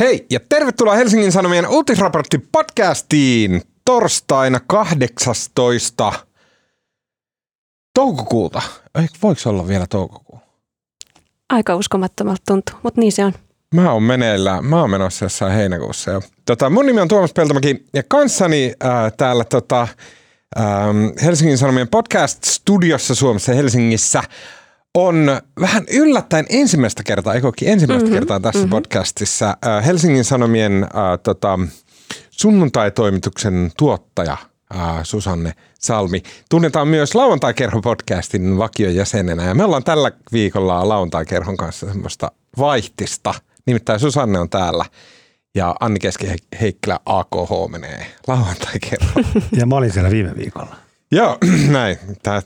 Hei ja tervetuloa Helsingin Sanomien uutisraportti podcastiin torstaina 18. toukokuuta. Eikö voiko olla vielä toukokuu? Aika uskomattomalta tuntuu, mutta niin se on. Mä oon meneillä, mä oon menossa jossain heinäkuussa jo. Tota, mun nimi on Tuomas Peltomäki ja kanssani ää, täällä tota, ää, Helsingin Sanomien podcast-studiossa Suomessa Helsingissä on vähän yllättäen ensimmäistä kertaa, eikö ensimmäistä mm-hmm, kertaa tässä mm-hmm. podcastissa äh, Helsingin Sanomien äh, tota, sunnuntai-toimituksen tuottaja äh, Susanne Salmi. Tunnetaan myös Lauantai-kerho-podcastin vakiojäsenenä ja me ollaan tällä viikolla Lauantai-kerhon kanssa semmoista vaihtista. Nimittäin Susanne on täällä ja Anni Keski-Heikkilä AKH menee lauantai-kerhoon. Ja mä olin siellä viime viikolla. Joo, näin.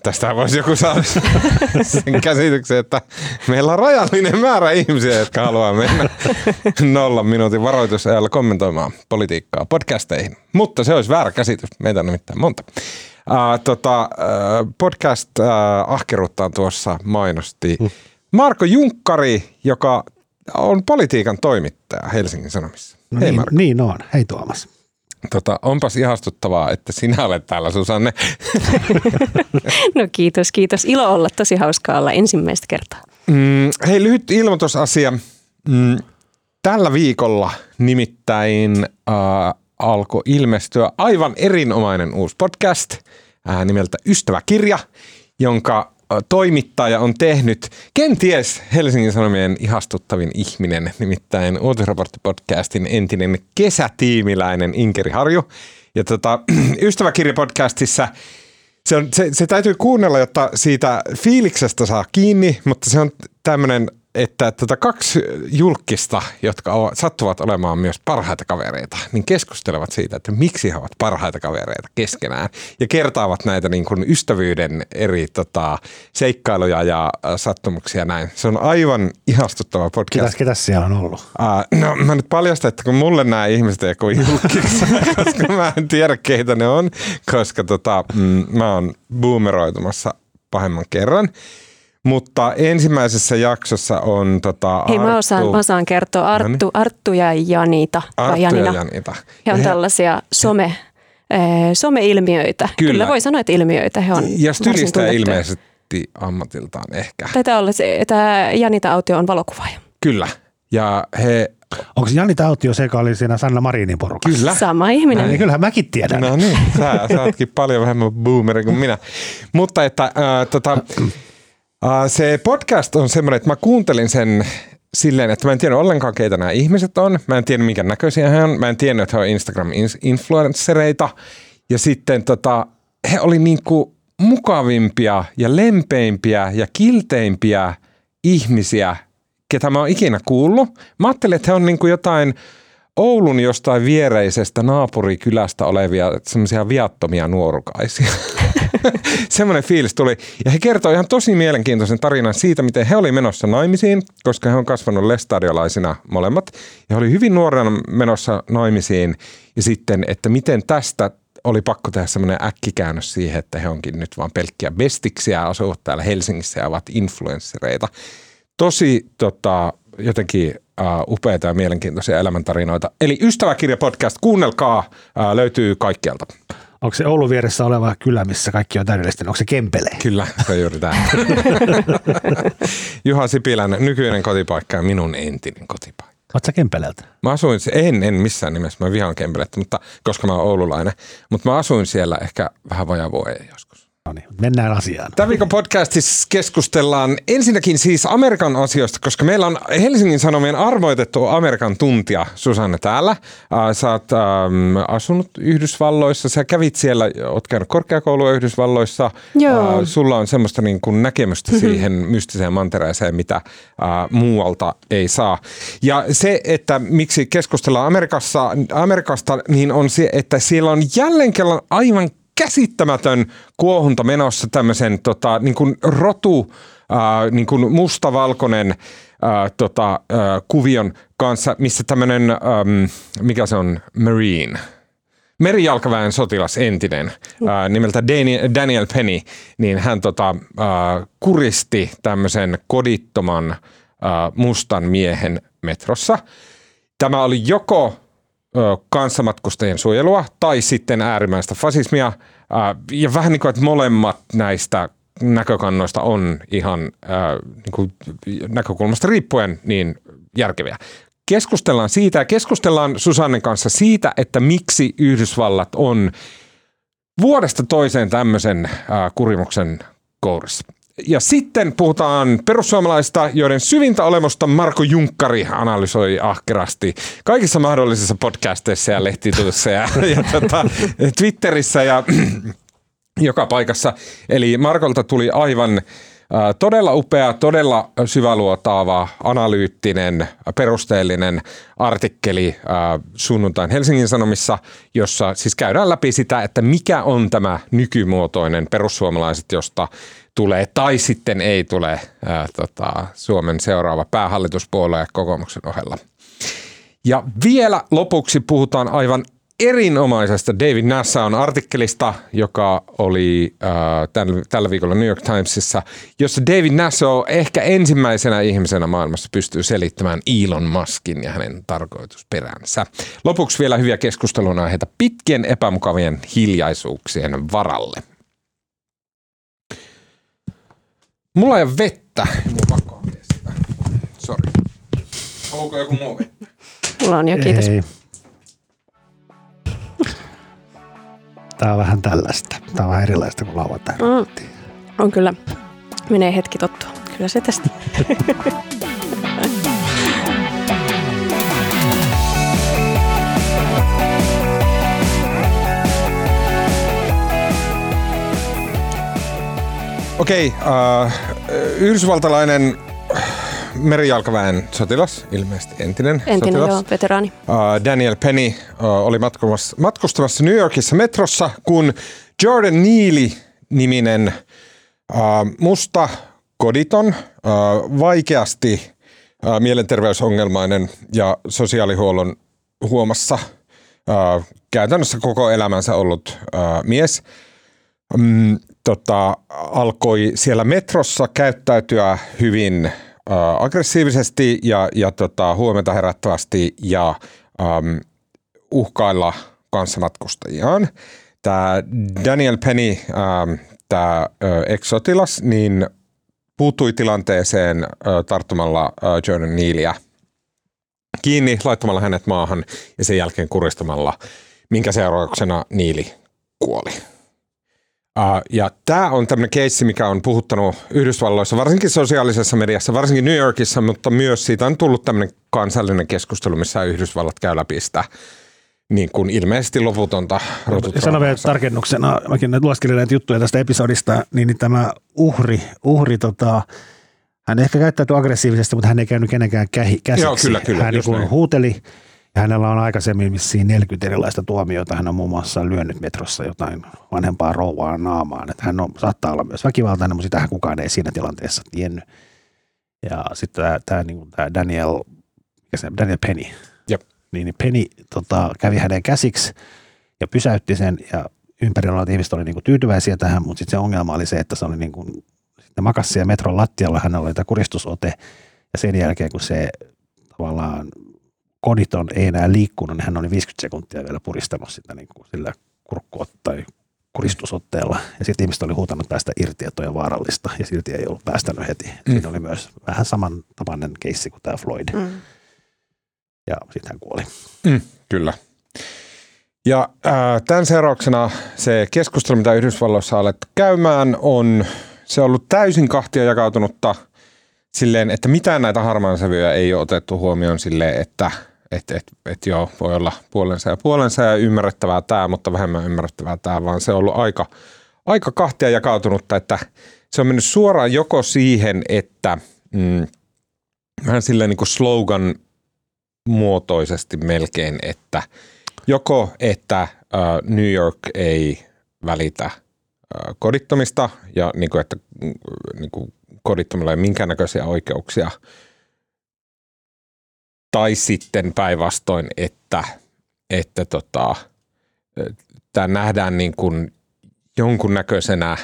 Tästä voisi joku saada sen käsityksen, että meillä on rajallinen määrä ihmisiä, jotka haluaa mennä nollan minuutin varoitusajalla kommentoimaan politiikkaa podcasteihin. Mutta se olisi väärä käsitys. Meitä on nimittäin monta. Uh, tota, uh, podcast uh, ahkeruuttaan tuossa mainosti mm. Marko Junkkari, joka on politiikan toimittaja Helsingin Sanomissa. No Hei niin, Marko. niin on. Hei Tuomas. Tota, onpas ihastuttavaa, että sinä olet täällä, Susanne. no kiitos, kiitos. Ilo olla, tosi hauskaa olla ensimmäistä kertaa. Mm, hei, lyhyt ilmoitusasia. Mm, tällä viikolla nimittäin äh, alkoi ilmestyä aivan erinomainen uusi podcast äh, nimeltä Ystäväkirja, jonka toimittaja on tehnyt kenties Helsingin Sanomien ihastuttavin ihminen, nimittäin Uutisraporttipodcastin entinen kesätiimiläinen Inkeri Harju. Ja tota, ystäväkirjapodcastissa se, on, se, se täytyy kuunnella, jotta siitä fiiliksestä saa kiinni, mutta se on tämmöinen että tota kaksi julkista, jotka ovat, sattuvat olemaan myös parhaita kavereita, niin keskustelevat siitä, että miksi he ovat parhaita kavereita keskenään ja kertaavat näitä niin kuin ystävyyden eri tota, seikkailuja ja äh, sattumuksia näin. Se on aivan ihastuttava podcast. Ketäs, ketäs siellä on ollut? Uh, no mä nyt paljastan, että kun mulle nämä ihmiset ei kuin julkiksi, koska mä en tiedä keitä ne on, koska tota, mm, mä oon boomeroitumassa pahemman kerran. Mutta ensimmäisessä jaksossa on tota Hei, mä osaan, mä osaan kertoa Arttu, no niin. Arttu ja Janita. Arttu Janina. ja Janita. He on he... tällaisia some, eh, some-ilmiöitä. Kyllä. Kyllä voi sanoa, että ilmiöitä he on Ja stylistä ilmeisesti ammatiltaan ehkä. Taitaa olla se, että Janita Autio on valokuvaaja. Kyllä. Ja he Onko Jani Tautio se, joka oli siinä Sanna Marinin porukassa? Kyllä. Sama ihminen. No, niin kyllähän mäkin tiedän. No niin, sä, sä ootkin paljon vähemmän boomeri kuin minä. Mutta että äh, tota, se podcast on semmoinen, että mä kuuntelin sen silleen, että mä en tiedä ollenkaan, keitä nämä ihmiset on. Mä en tiedä, minkä näköisiä he on. Mä en tiedä, että he on Instagram-influenssereita. Ja sitten tota, he oli niinku mukavimpia ja lempeimpiä ja kilteimpiä ihmisiä, ketä mä oon ikinä kuullut. Mä ajattelin, että he on niinku jotain Oulun jostain viereisestä naapurikylästä olevia semmoisia viattomia nuorukaisia. Semmoinen fiilis tuli. Ja he kertoi ihan tosi mielenkiintoisen tarinan siitä, miten he oli menossa naimisiin, koska he on kasvanut lestadiolaisina molemmat. Ja he oli hyvin nuorena menossa naimisiin. Ja sitten, että miten tästä oli pakko tehdä semmoinen äkkikäännös siihen, että he onkin nyt vaan pelkkiä bestiksiä, asuvat täällä Helsingissä ja ovat influenssereita. Tosi tota, jotenkin uh, upeita ja mielenkiintoisia elämäntarinoita. Eli Ystäväkirja-podcast, kuunnelkaa, uh, löytyy kaikkialta. Onko se Oulun vieressä oleva kylä, missä kaikki on täydellistä? Onko se Kempele? Kyllä, se on juuri tämä. Juha Sipilän nykyinen kotipaikka ja minun entinen kotipaikka. Oletko Kempeleltä? Mä asuin, en, en missään nimessä, mä vihaan Kempelettä, mutta, koska mä oon oululainen. Mutta mä asuin siellä ehkä vähän vajaa vuoden joskus. No niin, mennään asiaan. Tämän viikon podcastissa keskustellaan ensinnäkin siis Amerikan asioista, koska meillä on Helsingin Sanomien arvoitettu Amerikan tuntija Susanne täällä. Sä oot ähm, asunut Yhdysvalloissa, sä kävit siellä, oot käynyt korkeakoulua Yhdysvalloissa. Joo. Äh, sulla on semmoista niin kuin näkemystä mm-hmm. siihen mystiseen mantereeseen, mitä äh, muualta ei saa. Ja se, että miksi keskustellaan Amerikassa, Amerikasta, niin on se, että siellä on jälleen kerran aivan käsittämätön kuohunta menossa tämmöisen tota, niin kuin rotu, ää, niin kuin mustavalkoinen ää, tota, ää, kuvion kanssa, missä tämmöinen, äm, mikä se on, Marine – merijalkaväen sotilas entinen ää, nimeltä Daniel Penny, niin hän tota, ää, kuristi tämmöisen kodittoman ää, mustan miehen metrossa. tämä oli joko kanssamatkustajien suojelua tai sitten äärimmäistä fasismia. Ja vähän niin kuin, että molemmat näistä näkökannoista on ihan niin kuin näkökulmasta riippuen niin järkeviä. Keskustellaan siitä ja keskustellaan Susannen kanssa siitä, että miksi Yhdysvallat on vuodesta toiseen tämmöisen kurimuksen kourissa. Ja sitten puhutaan perussuomalaista, joiden syvintä olemusta Marko Junkkari analysoi ahkerasti kaikissa mahdollisissa podcasteissa ja lehtituissa ja, ja tota, Twitterissä ja joka paikassa. Eli Markolta tuli aivan Todella upea, todella syväluotaava, analyyttinen, perusteellinen artikkeli sunnuntain Helsingin Sanomissa, jossa siis käydään läpi sitä, että mikä on tämä nykymuotoinen perussuomalaiset, josta tulee tai sitten ei tule ää, tota, Suomen seuraava päähallituspuolue kokoomuksen ohella. Ja vielä lopuksi puhutaan aivan erinomaisesta David Nassaun artikkelista, joka oli äh, tällä, tällä viikolla New York Timesissa, jossa David Nassau ehkä ensimmäisenä ihmisenä maailmassa pystyy selittämään Elon Muskin ja hänen tarkoitusperänsä. Lopuksi vielä hyviä keskustelun aiheita pitkien epämukavien hiljaisuuksien varalle. Mulla ei ole vettä. Mun pakko sitä. Sori. Haluatko joku muu vettä? Mulla on jo, kiitos. Ei. Tämä on vähän tällaista. Tämä on vähän erilaista kuin lauantai. Mm. On kyllä. Menee hetki tottua. Kyllä se tästä. Okei, okay, uh, yhdysvaltalainen merijalkaväen sotilas, ilmeisesti entinen, entinen sotilas. Joo, veteraani. Uh, Daniel Penny oli matkustamassa, matkustamassa New Yorkissa metrossa, kun Jordan Neely-niminen musta koditon, vaikeasti mielenterveysongelmainen ja sosiaalihuollon huomassa käytännössä koko elämänsä ollut mies um, tota, alkoi siellä metrossa käyttäytyä hyvin äh, aggressiivisesti ja, ja tota, huomenta herättävästi ja ähm, uhkailla kanssamatkustajiaan. Tämä Daniel Penny, tämä äh, niin puuttui tilanteeseen äh, tarttumalla äh, Jordan Nealia kiinni, laittamalla hänet maahan ja sen jälkeen kuristamalla, minkä seurauksena Niili kuoli. Uh, ja tämä on tämmöinen keissi, mikä on puhuttanut Yhdysvalloissa, varsinkin sosiaalisessa mediassa, varsinkin New Yorkissa, mutta myös siitä on tullut tämmöinen kansallinen keskustelu, missä Yhdysvallat käy läpi sitä niin kuin ilmeisesti loputonta Ja sanon vielä tarkennuksena, mäkin lueskelin näitä juttuja tästä episodista, niin, niin tämä uhri, uhri tota, hän ehkä käyttäytyi aggressiivisesti, mutta hän ei käynyt kenenkään käsiksi. Joo, kyllä, kyllä. Hän niin huuteli ja hänellä on aikaisemmin vissiin 40 erilaista tuomiota. Hän on muun muassa lyönyt metrossa jotain vanhempaa rouvaa naamaan. Että hän on, saattaa olla myös väkivaltainen, mutta sitähän kukaan ei siinä tilanteessa tiennyt. Ja sitten tämä, tämä, niin tämä Daniel, Daniel Penny, Jep. niin, niin Penny tota, kävi hänen käsiksi ja pysäytti sen ja ympärillä olevat ihmiset oli niin kuin tyytyväisiä tähän, mutta sitten se ongelma oli se, että se oli niin kuin, sitten makasi siellä metron lattialla, hänellä oli tämä kuristusote ja sen jälkeen kun se tavallaan koditon ei enää liikkunut, niin hän oli 50 sekuntia vielä puristanut sitä niin kuin sillä kurkku tai kuristusotteella. Ja sitten ihmiset oli huutanut päästä irti, että on vaarallista, ja silti ei ollut päästänyt heti. Mm. Siinä oli myös vähän samantapainen keissi kuin tämä Floyd. Mm. Ja sitten hän kuoli. Mm, kyllä. Ja äh, tämän seurauksena se keskustelu, mitä Yhdysvalloissa olet käymään, on se on ollut täysin kahtia jakautunutta silleen, että mitään näitä harmaan sävyjä ei ole otettu huomioon silleen, että – että et, et joo, voi olla puolensa ja puolensa ja ymmärrettävää tämä, mutta vähemmän ymmärrettävää tämä, vaan se on ollut aika, aika kahtia jakautunutta, että se on mennyt suoraan joko siihen, että mm, vähän silleen niin kuin slogan muotoisesti melkein, että joko että uh, New York ei välitä uh, kodittomista ja niin kuin, että mm, niin kuin kodittomilla ei minkäännäköisiä oikeuksia – tai sitten päinvastoin, että, että tota, tämä nähdään niin kuin jonkunnäköisenä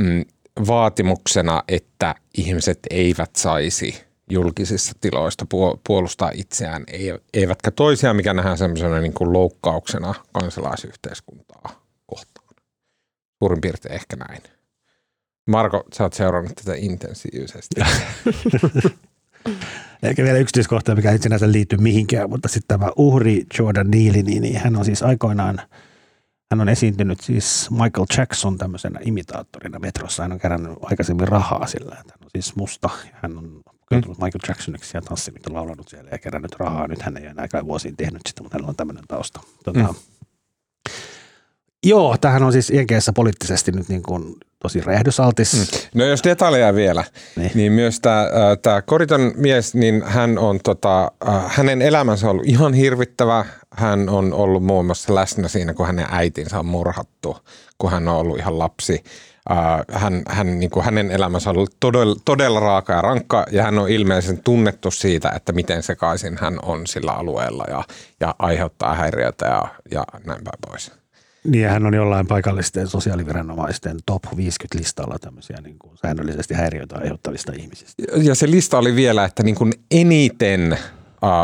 mm, vaatimuksena, että ihmiset eivät saisi julkisissa tiloista puolustaa itseään, eivätkä toisiaan, mikä nähdään semmoisena niin kuin loukkauksena kansalaisyhteiskuntaa kohtaan. Suurin piirtein ehkä näin. Marko, sä oot seurannut tätä intensiivisesti. Ehkä vielä yksityiskohta, mikä ei sinänsä liity mihinkään, mutta sitten tämä uhri Jordan Neely, niin, niin hän on siis aikoinaan, hän on esiintynyt siis Michael Jackson tämmöisenä imitaattorina metrossa. Hän on kerännyt aikaisemmin rahaa sillä, että hän on siis musta. Hän on pukeutunut mm. Michael Jacksoniksi ja tanssinut ja laulanut siellä ja kerännyt rahaa. Nyt hän ei enää kai vuosiin tehnyt sitä, mutta hänellä on tämmöinen tausta. Tota, mm. Joo, tähän on siis Jenkeissä poliittisesti nyt niin kuin tosi rehdysaltis. Mm. No jos detaljeja vielä, niin, niin myös tämä, tämä Koriton mies, niin hän on tota, hänen elämänsä on ollut ihan hirvittävä. Hän on ollut muun muassa läsnä siinä, kun hänen äitinsä on murhattu, kun hän on ollut ihan lapsi. Hän, hän, niin kuin hänen elämänsä on ollut todella, todella raaka ja rankka ja hän on ilmeisen tunnettu siitä, että miten sekaisin hän on sillä alueella ja, ja aiheuttaa häiriötä ja, ja näin päin pois. Niin hän on jollain paikallisten sosiaaliviranomaisten top 50 listalla tämmöisiä niin kuin säännöllisesti häiriöitä aiheuttavista ihmisistä. Ja se lista oli vielä, että niin kuin eniten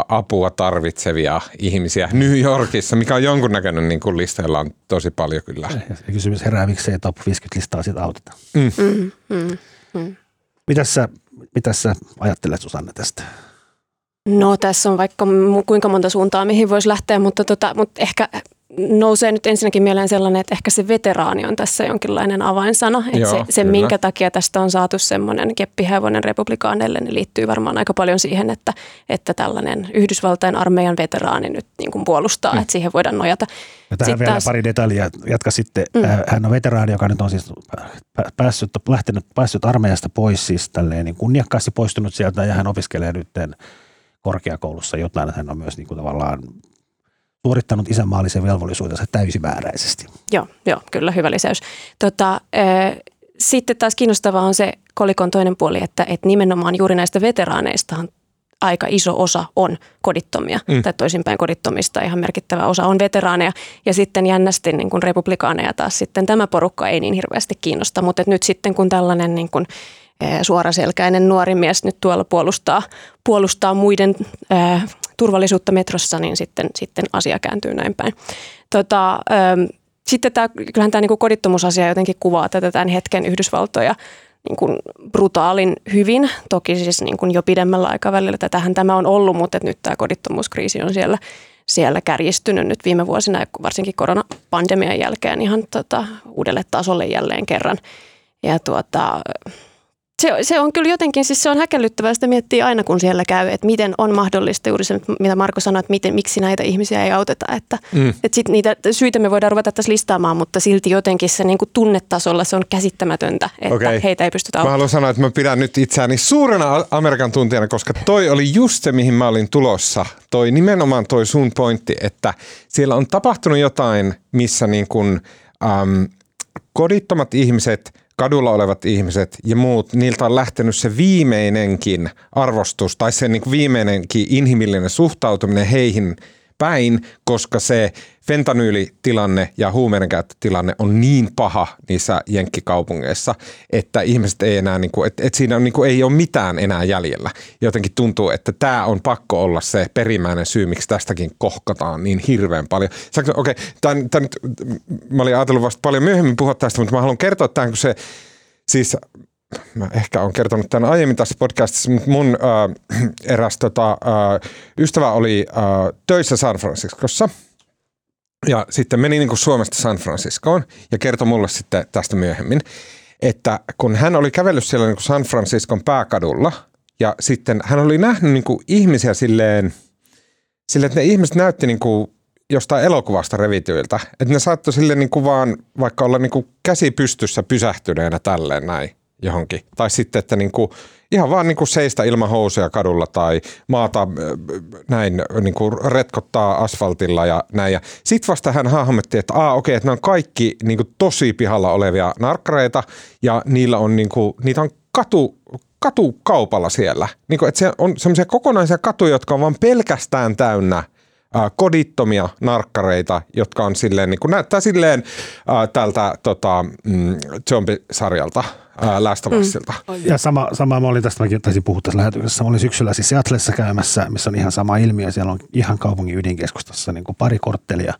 apua tarvitsevia ihmisiä New Yorkissa, mikä on jonkunnäköinen niin kuin listeilla on tosi paljon kyllä. Ja kysymys herää, miksi ei top 50 listaa sitten auteta. Mm. Mm, mm, mm. Mitäs, sä, mitäs sä ajattelet Susanne tästä? No tässä on vaikka kuinka monta suuntaa, mihin voisi lähteä, mutta, tota, mutta ehkä nousee nyt ensinnäkin mieleen sellainen, että ehkä se veteraani on tässä jonkinlainen avainsana. Että Joo, se, se minkä takia tästä on saatu semmoinen keppihevonen republikaaneille, niin liittyy varmaan aika paljon siihen, että, että tällainen Yhdysvaltain armeijan veteraani nyt niin kuin puolustaa, mm. että siihen voidaan nojata. Ja tähän sitten vielä taas, pari detaljia. Jatka sitten. Mm. Hän on veteraani, joka nyt on siis päässyt, lähtenyt, päässyt armeijasta pois, siis tälleen niin kunniakkaasti poistunut sieltä ja hän opiskelee nyt korkeakoulussa jotain. Hän on myös niin kuin tavallaan suorittanut isänmaallisen velvollisuutensa täysimääräisesti. Joo, joo kyllä hyvä lisäys. Tota, sitten taas kiinnostavaa on se kolikon toinen puoli, että, että nimenomaan juuri näistä veteraaneistahan aika iso osa on kodittomia, mm. tai toisinpäin kodittomista ihan merkittävä osa on veteraaneja, ja sitten jännästi niin kuin republikaaneja taas sitten tämä porukka ei niin hirveästi kiinnosta, mutta nyt sitten kun tällainen niin kuin, suoraselkäinen nuori mies nyt tuolla puolustaa, puolustaa muiden turvallisuutta metrossa, niin sitten, sitten asia kääntyy näin päin. Tota, sitten tämä, kyllähän tämä niin kodittomuusasia jotenkin kuvaa tätä tämän hetken Yhdysvaltoja niin kuin brutaalin hyvin. Toki siis niin kuin jo pidemmällä aikavälillä tätähän tämä on ollut, mutta nyt tämä kodittomuuskriisi on siellä, siellä kärjistynyt nyt viime vuosina, varsinkin koronapandemian jälkeen ihan tota, uudelle tasolle jälleen kerran. Ja tuota, se, se on kyllä jotenkin, siis se on häkellyttävää, sitä miettii aina kun siellä käy, että miten on mahdollista juuri se, mitä Marko sanoi, että miten, miksi näitä ihmisiä ei auteta. Että, mm. että sit niitä syitä me voidaan ruveta tässä listaamaan, mutta silti jotenkin se niin kuin tunnetasolla se on käsittämätöntä, että okay. heitä ei pystytä auttamaan. Mä haluan sanoa, että mä pidän nyt itseäni suurena Amerikan tuntijana, koska toi oli just se, mihin mä olin tulossa. Toi nimenomaan toi sun pointti, että siellä on tapahtunut jotain, missä niin kuin, äm, kodittomat ihmiset – kadulla olevat ihmiset ja muut, niiltä on lähtenyt se viimeinenkin arvostus tai se niin viimeinenkin inhimillinen suhtautuminen heihin päin, koska se fentanyylitilanne ja huumeiden käyttötilanne on niin paha niissä jenkkikaupungeissa, että ihmiset ei enää, niin kuin, että, että siinä on, niin kuin, ei ole mitään enää jäljellä. Jotenkin tuntuu, että tämä on pakko olla se perimmäinen syy, miksi tästäkin kohkataan niin hirveän paljon. Okei, okay, tämän, tämän mä olin ajatellut vasta paljon myöhemmin puhua tästä, mutta mä haluan kertoa tämän, kun se, siis mä ehkä olen kertonut tämän aiemmin tässä podcastissa, mutta mun äh, eräs tota, äh, ystävä oli äh, töissä San Franciscossa – ja sitten meni niin kuin Suomesta San Franciscoon ja kertoi mulle sitten tästä myöhemmin, että kun hän oli kävellyt siellä niin kuin San Franciscon pääkadulla ja sitten hän oli nähnyt niin kuin ihmisiä silleen, silleen, että ne ihmiset näytti niin kuin jostain elokuvasta revityiltä. Että ne saattoi silleen niin kuin vaan vaikka olla niin kuin käsi pystyssä pysähtyneenä tälleen näin johonkin. Tai sitten, että niin kuin, ihan vaan niin kuin seistä ilman housuja kadulla tai maata äh, näin niin kuin retkottaa asfaltilla ja näin. Ja sitten vasta hän hahmotti, että aa okei, että ne on kaikki niin kuin tosi pihalla olevia narkkareita ja niillä on niin kuin, niitä on katu, katukaupalla siellä. Niin kuin, että se on semmoisia kokonaisia katuja, jotka on vaan pelkästään täynnä – kodittomia narkkareita, jotka on silleen, niin kuin näyttää silleen äh, tältä tota, mm, zombisarjalta ää, Last of Usilta. Ja sama, sama mä olin tästä, mäkin taisin puhua tässä lähetyksessä. Mä olin syksyllä siis Seattleissa käymässä, missä on ihan sama ilmiö. Siellä on ihan kaupungin ydinkeskustassa niin kuin pari korttelia,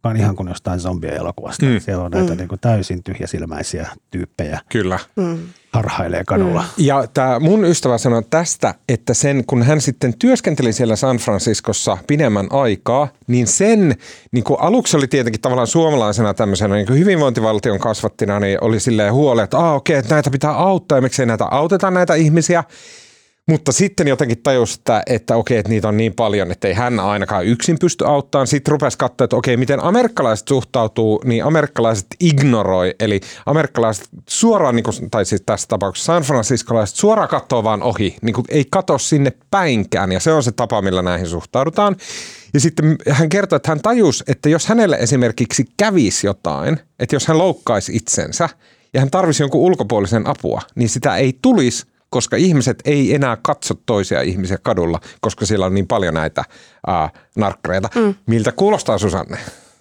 joka on ihan kuin jostain zombien elokuvasta. Mm. Siellä on näitä mm. niin kuin täysin tyhjäsilmäisiä tyyppejä. Kyllä. Mm. Harhailee kadulla. Mm. Ja tämä mun ystävä sanoi tästä, että sen kun hän sitten työskenteli siellä San Franciscossa pidemmän aikaa, niin sen niin kuin aluksi oli tietenkin tavallaan suomalaisena tämmöisenä niin kuin hyvinvointivaltion kasvattina, niin oli silleen huoli, että ah, okei, että näitä pitää auttaa ja miksei näitä auteta näitä ihmisiä. Mutta sitten jotenkin tajusi, että, että okei, että niitä on niin paljon, että ei hän ainakaan yksin pysty auttamaan. Sitten rupesi katsoa, että okei, miten amerikkalaiset suhtautuu, niin amerikkalaiset ignoroi. Eli amerikkalaiset suoraan, niin kuin, tai siis tässä tapauksessa San Franciscolaiset suoraan katsoo vaan ohi. Niin kuin ei katso sinne päinkään ja se on se tapa, millä näihin suhtaudutaan. Ja sitten hän kertoi, että hän tajusi, että jos hänelle esimerkiksi kävisi jotain, että jos hän loukkaisi itsensä ja hän tarvisi jonkun ulkopuolisen apua, niin sitä ei tulisi, koska ihmiset ei enää katso toisia ihmisiä kadulla, koska siellä on niin paljon näitä äh, narkkareita. Mm. Miltä kuulostaa Susanne?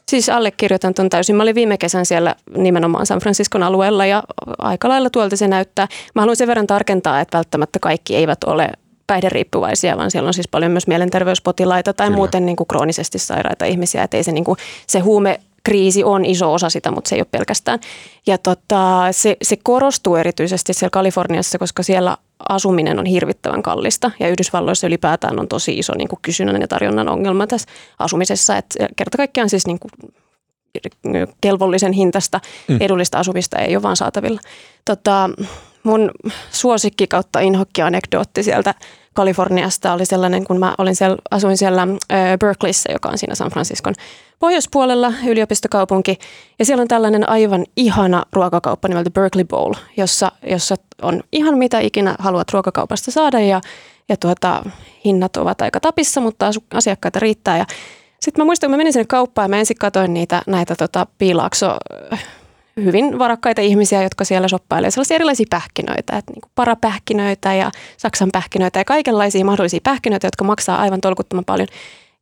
Siis allekirjoitan tuon täysin. Mä olin viime kesän siellä nimenomaan San Franciscon alueella ja aika lailla tuolta se näyttää. Mä haluan sen verran tarkentaa, että välttämättä kaikki eivät ole päihderiippuvaisia, vaan siellä on siis paljon myös mielenterveyspotilaita tai Kyllä. muuten niin kuin kroonisesti sairaita ihmisiä. Että ei se, niin kuin, se huume kriisi on iso osa sitä, mutta se ei ole pelkästään. Ja tota, se, se korostuu erityisesti siellä Kaliforniassa, koska siellä asuminen on hirvittävän kallista ja Yhdysvalloissa ylipäätään on tosi iso niin kuin kysynnän ja tarjonnan ongelma tässä asumisessa. Että kerta kaikkiaan siis niin kuin kelvollisen hintasta mm. edullista asumista ei ole vaan saatavilla. Tota, mun suosikki kautta inhokki anekdootti sieltä Kaliforniasta oli sellainen, kun mä olin siellä, asuin siellä Berkeleyssä, joka on siinä San Franciscon pohjoispuolella, yliopistokaupunki. Ja siellä on tällainen aivan ihana ruokakauppa nimeltä Berkeley Bowl, jossa, jossa on ihan mitä ikinä haluat ruokakaupasta saada ja, ja tuota, hinnat ovat aika tapissa, mutta asiakkaita riittää. Sitten mä muistan, kun mä menin sinne kauppaan ja mä ensin katsoin niitä, näitä tota, piilaakso hyvin varakkaita ihmisiä, jotka siellä shoppailee sellaisia erilaisia pähkinöitä, että niin parapähkinöitä ja saksan pähkinöitä ja kaikenlaisia mahdollisia pähkinöitä, jotka maksaa aivan tolkuttoman paljon.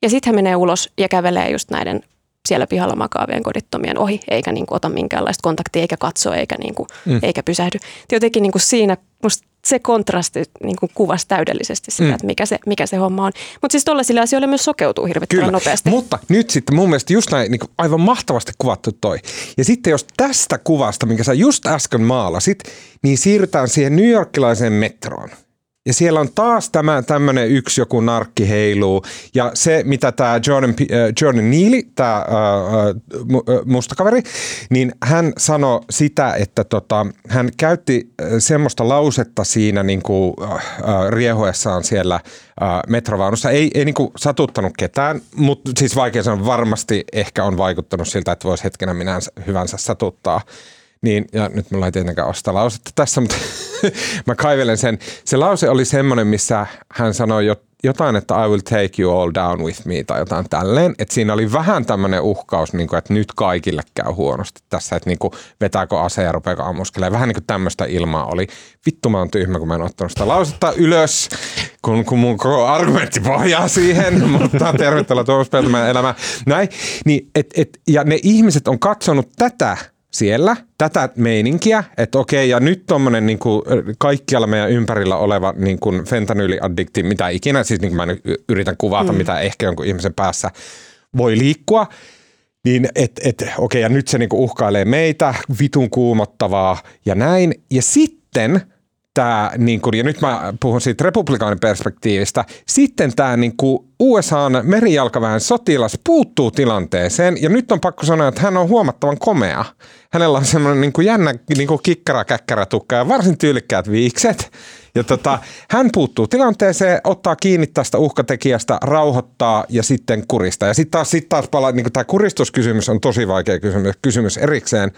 Ja sitten hän menee ulos ja kävelee just näiden siellä pihalla makaavien kodittomien ohi, eikä niin kuin ota minkäänlaista kontaktia, eikä katso, eikä, niin kuin, mm. eikä pysähdy. Jotenkin niin kuin siinä musta se kontrasti niin kuin kuvasi täydellisesti sitä, mm. että mikä se, mikä se homma on. Mutta siis tuollaisille asioille myös sokeutuu hirvittävän Kyllä. nopeasti. Mutta nyt sitten mun mielestä just näin niin aivan mahtavasti kuvattu toi. Ja sitten jos tästä kuvasta, minkä sä just äsken maalasit, niin siirrytään siihen New Yorkilaiseen metroon – ja siellä on taas tämä tämmöinen yksi joku narkki heiluu. Ja se, mitä tämä Jordan, äh, Jordan Neely, tämä äh, äh, mustakaveri, niin hän sanoi sitä, että tota, hän käytti äh, semmoista lausetta siinä niin kuin, äh, äh, riehuessaan siellä äh, metrovaunussa. Ei, ei niin kuin satuttanut ketään, mutta siis vaikea sanoa, varmasti ehkä on vaikuttanut siltä, että voisi hetkenä minä hyvänsä satuttaa. Niin, ja nyt mulla ei tietenkään ole sitä lausetta tässä, mutta mä kaivelen sen. Se lause oli semmoinen, missä hän sanoi jotain, että I will take you all down with me tai jotain tälleen. Että siinä oli vähän tämmöinen uhkaus, niin kuin, että nyt kaikille käy huonosti tässä, että niin kuin, vetääkö ase ja rupeako ammuskelemaan. Vähän niin kuin tämmöistä ilmaa oli. Vittu mä oon tyhmä, kun mä en ottanut sitä lausetta ylös, kun, kun mun koko argumentti pohjaa siihen, mutta tervetuloa Tuomas Peltomäen elämään. Näin, niin, et, et, ja ne ihmiset on katsonut tätä siellä tätä meininkiä, että okei, ja nyt tuommoinen niin kaikkialla meidän ympärillä oleva niin kuin fentanyyliaddikti, mitä ikinä, siis niin kuin mä yritän kuvata, mm. mitä ehkä jonkun ihmisen päässä voi liikkua, niin että et, okei, ja nyt se niin kuin uhkailee meitä, vitun kuumottavaa ja näin. Ja sitten tämä, niin kuin, ja nyt mä puhun siitä republikaanin perspektiivistä, sitten tämä niin kuin USAn merijalkaväen sotilas puuttuu tilanteeseen, ja nyt on pakko sanoa, että hän on huomattavan komea. Hänellä on semmoinen niin jännä niin kuin kikkara, käkkärä tukka ja varsin tyylikkäät viikset, ja tota, hän puuttuu tilanteeseen, ottaa kiinni tästä uhkatekijästä, rauhoittaa ja sitten kurista. Ja sitten taas, sit taas palaa, niin tämä kuristuskysymys on tosi vaikea kysymys, kysymys erikseen.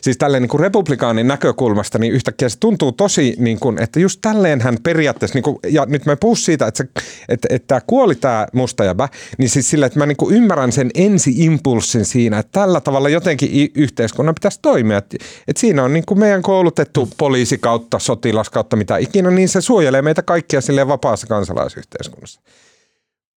Siis tälleen niin republikaanin näkökulmasta, niin yhtäkkiä se tuntuu tosi, niin kuin, että just tälleen hän periaatteessa, niin kuin, ja nyt mä puhun siitä, että, se, että, että kuoli tämä musta jäbä, niin siis sillä, että mä niin kuin ymmärrän sen ensi-impulssin siinä, että tällä tavalla jotenkin yhteiskunnan pitäisi toimia. Että, että siinä on niin kuin meidän koulutettu poliisi kautta, sotilas kautta, mitä ikinä niin se suojelee meitä kaikkia sille vapaassa kansalaisyhteiskunnassa.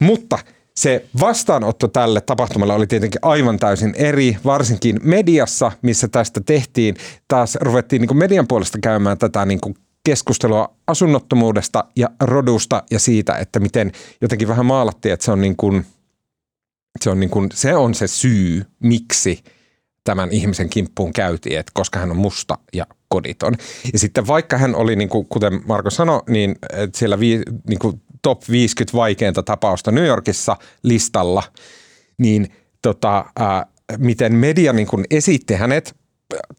Mutta se vastaanotto tälle tapahtumalle oli tietenkin aivan täysin eri, varsinkin mediassa, missä tästä tehtiin. Taas ruvettiin niin median puolesta käymään tätä niin kuin keskustelua asunnottomuudesta ja rodusta ja siitä, että miten jotenkin vähän maalattiin, että se on, niin kuin, se, on niin kuin, se on se syy, miksi tämän ihmisen kimppuun käytiin, että koska hän on musta ja koditon. Ja sitten vaikka hän oli, niin kuin, kuten Marko sanoi, niin siellä vi, niin kuin top 50 vaikeinta tapausta New Yorkissa listalla, niin tota, ää, miten media niin kuin esitti hänet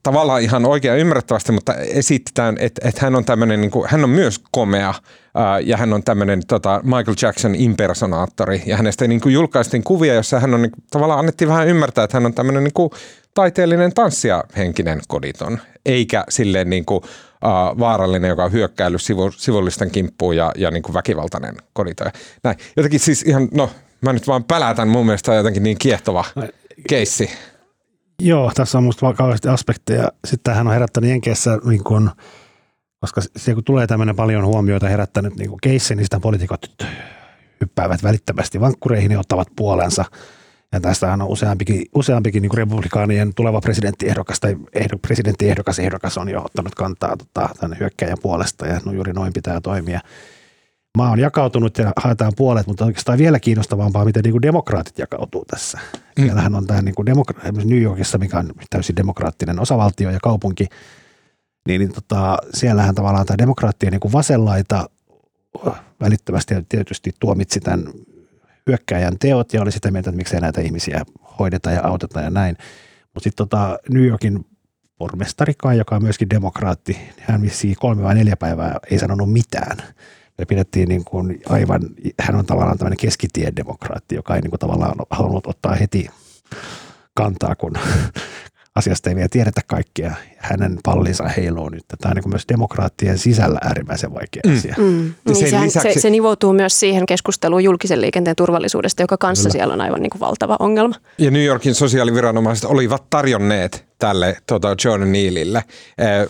tavallaan ihan oikein ymmärrettävästi, mutta esitetään, että, että hän on tämmöinen, niin kuin, hän on myös komea ää, ja hän on tämmöinen tota, Michael Jackson impersonaattori ja hänestä niin kuin julkaistiin kuvia, jossa hän on niin, tavallaan annettiin vähän ymmärtää, että hän on tämmöinen niin kuin, taiteellinen tanssija henkinen koditon, eikä silleen niin kuin, uh, vaarallinen, joka on hyökkäillyt sivu, sivullisten kimppuun ja, ja niin kuin väkivaltainen koditon. Näin. Jotenkin siis ihan, no mä nyt vaan pelätän, mun mielestä jotenkin niin kiehtova keissi. Joo, tässä on musta kauheasti aspekteja. Sitten hän on herättänyt Jenkeissä, niin kun, koska se kun tulee tämmöinen paljon huomioita herättänyt niin keissi, niin sitä poliitikot hyppäävät välittömästi vankkureihin ja ottavat puolensa – ja tästähän on useampikin, useampikin niin republikaanien tuleva presidenttiehdokas tai ehdo, presidenttiehdokas ehdokas on jo ottanut kantaa tota, tämän hyökkäjän puolesta ja no juuri noin pitää toimia. Maa on jakautunut ja haetaan puolet, mutta oikeastaan vielä kiinnostavampaa, miten niin kuin demokraatit jakautuu tässä. Mm. Siellähän on tämä niin kuin demokra- New Yorkissa, mikä on täysin demokraattinen osavaltio ja kaupunki, niin, niin tota, siellähän tavallaan tämä demokraattien niin kuin vasenlaita välittömästi tietysti tuomitsi tämän hyökkäjän teot ja oli sitä mieltä, että miksei näitä ihmisiä hoideta ja auteta ja näin. Mutta sitten tota New Yorkin pormestarikaan, joka on myöskin demokraatti, hän vissiin kolme vai neljä päivää ei sanonut mitään. Me pidettiin niin kuin aivan, hän on tavallaan tämmöinen keskitien demokraatti, joka ei niin kuin tavallaan halunnut ottaa heti kantaa, kun asiasta ei vielä tiedetä kaikkea. Hänen pallinsa heiluu nyt. Tämä on niin myös demokraattien sisällä äärimmäisen vaikea mm. asia. Mm. Niin sen sehän, lisäksi... se, se nivoutuu myös siihen keskusteluun julkisen liikenteen turvallisuudesta, joka kanssa Kyllä. siellä on aivan niin kuin valtava ongelma. Ja New Yorkin sosiaaliviranomaiset olivat tarjonneet tälle tota John Nealille eh,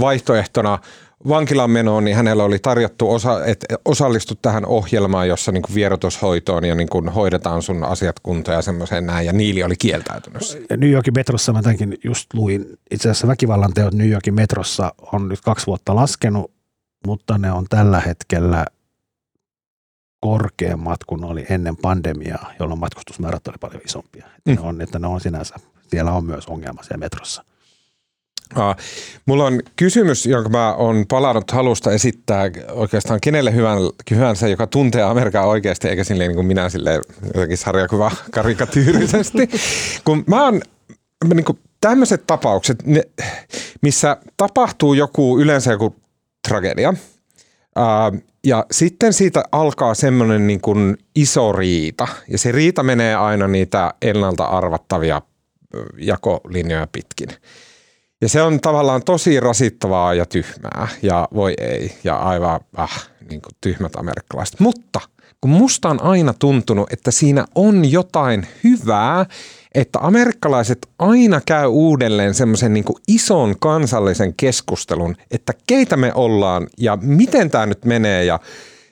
vaihtoehtona – vankilan menoon, niin hänellä oli tarjottu, osa, että osallistu tähän ohjelmaan, jossa niin vierotushoitoon ja niin kuin hoidetaan sun asiat kuntoon ja semmoiseen näin, ja Niili oli kieltäytynyt. New Yorkin metrossa mä tämänkin just luin, itse asiassa väkivallan teot New Yorkin metrossa on nyt kaksi vuotta laskenut, mutta ne on tällä hetkellä korkeammat kuin oli ennen pandemiaa, jolloin matkustusmäärät oli paljon isompia. Mm. Ne on, että ne on sinänsä, siellä on myös ongelma siellä metrossa. Mulla on kysymys, jonka mä oon palannut halusta esittää oikeastaan kenelle hyvänsä, joka tuntee Amerikan oikeasti, eikä silleen niin kuin minä silleen jotenkin sarjakuva karikatyyrisesti. Kun mä oon niin kuin tämmöiset tapaukset, ne, missä tapahtuu joku, yleensä joku tragedia, ää, ja sitten siitä alkaa semmoinen niin kuin iso riita, ja se riita menee aina niitä ennalta arvattavia jakolinjoja pitkin. Ja se on tavallaan tosi rasittavaa ja tyhmää ja voi ei ja aivan äh, niin kuin tyhmät amerikkalaiset. Mutta kun musta on aina tuntunut, että siinä on jotain hyvää, että amerikkalaiset aina käy uudelleen semmoisen niin ison kansallisen keskustelun, että keitä me ollaan ja miten tämä nyt menee ja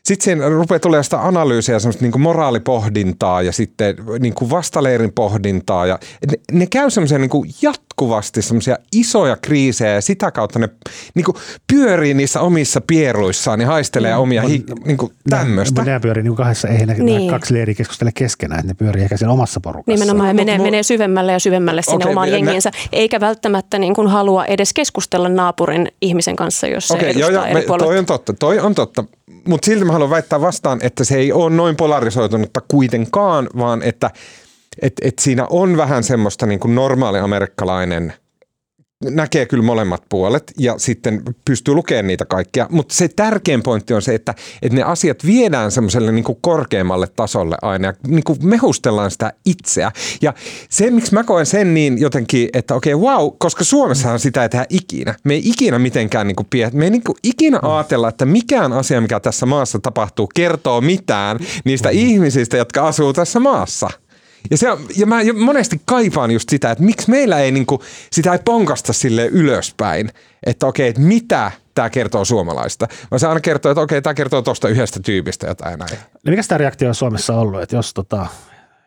sitten siinä rupeaa tulemaan sitä analyysiä, semmoista niin moraalipohdintaa ja sitten niin vastaleirin pohdintaa. Ja ne, ne käy semmoisia niin jatkuvasti semmoisia isoja kriisejä ja sitä kautta ne niin kuin pyörii niissä omissa pieruissaan ja haistelee mm, omia hi, niin kuin tämmöistä. Ne pyörii niin kahdessa, eihän ne niin. kaksi leiriä keskustele keskenään, että ne pyörii ehkä siinä omassa porukassa. Nimenomaan ja menee, menee syvemmälle ja syvemmälle sinne okay, omaan jengiensä, ne... eikä välttämättä niin kuin halua edes keskustella naapurin ihmisen kanssa, jos se okay, edustaa joo, joo, eri me, Toi on totta, toi on totta mutta silti mä haluan väittää vastaan, että se ei ole noin polarisoitunutta kuitenkaan, vaan että et, et siinä on vähän semmoista niin kuin normaali amerikkalainen – näkee kyllä molemmat puolet ja sitten pystyy lukemaan niitä kaikkia, mutta se tärkein pointti on se, että, että ne asiat viedään semmoiselle niin kuin korkeammalle tasolle aina ja niin kuin mehustellaan sitä itseä. Ja se, miksi mä koen sen niin jotenkin, että okei, okay, wow, koska Suomessahan sitä ei tehdä ikinä. Me ei ikinä mitenkään, niin kuin pie, me ei niin kuin ikinä ajatella, että mikään asia, mikä tässä maassa tapahtuu, kertoo mitään niistä ihmisistä, jotka asuu tässä maassa. Ja, se, ja mä monesti kaipaan just sitä, että miksi meillä ei niinku, sitä ei ponkasta sille ylöspäin, että okei, että mitä tämä kertoo suomalaista, vaan se aina kertoo, että okei, tämä kertoo tuosta yhdestä tyypistä jotain näin. No mikä tämä reaktio on Suomessa ollut, että jos tota,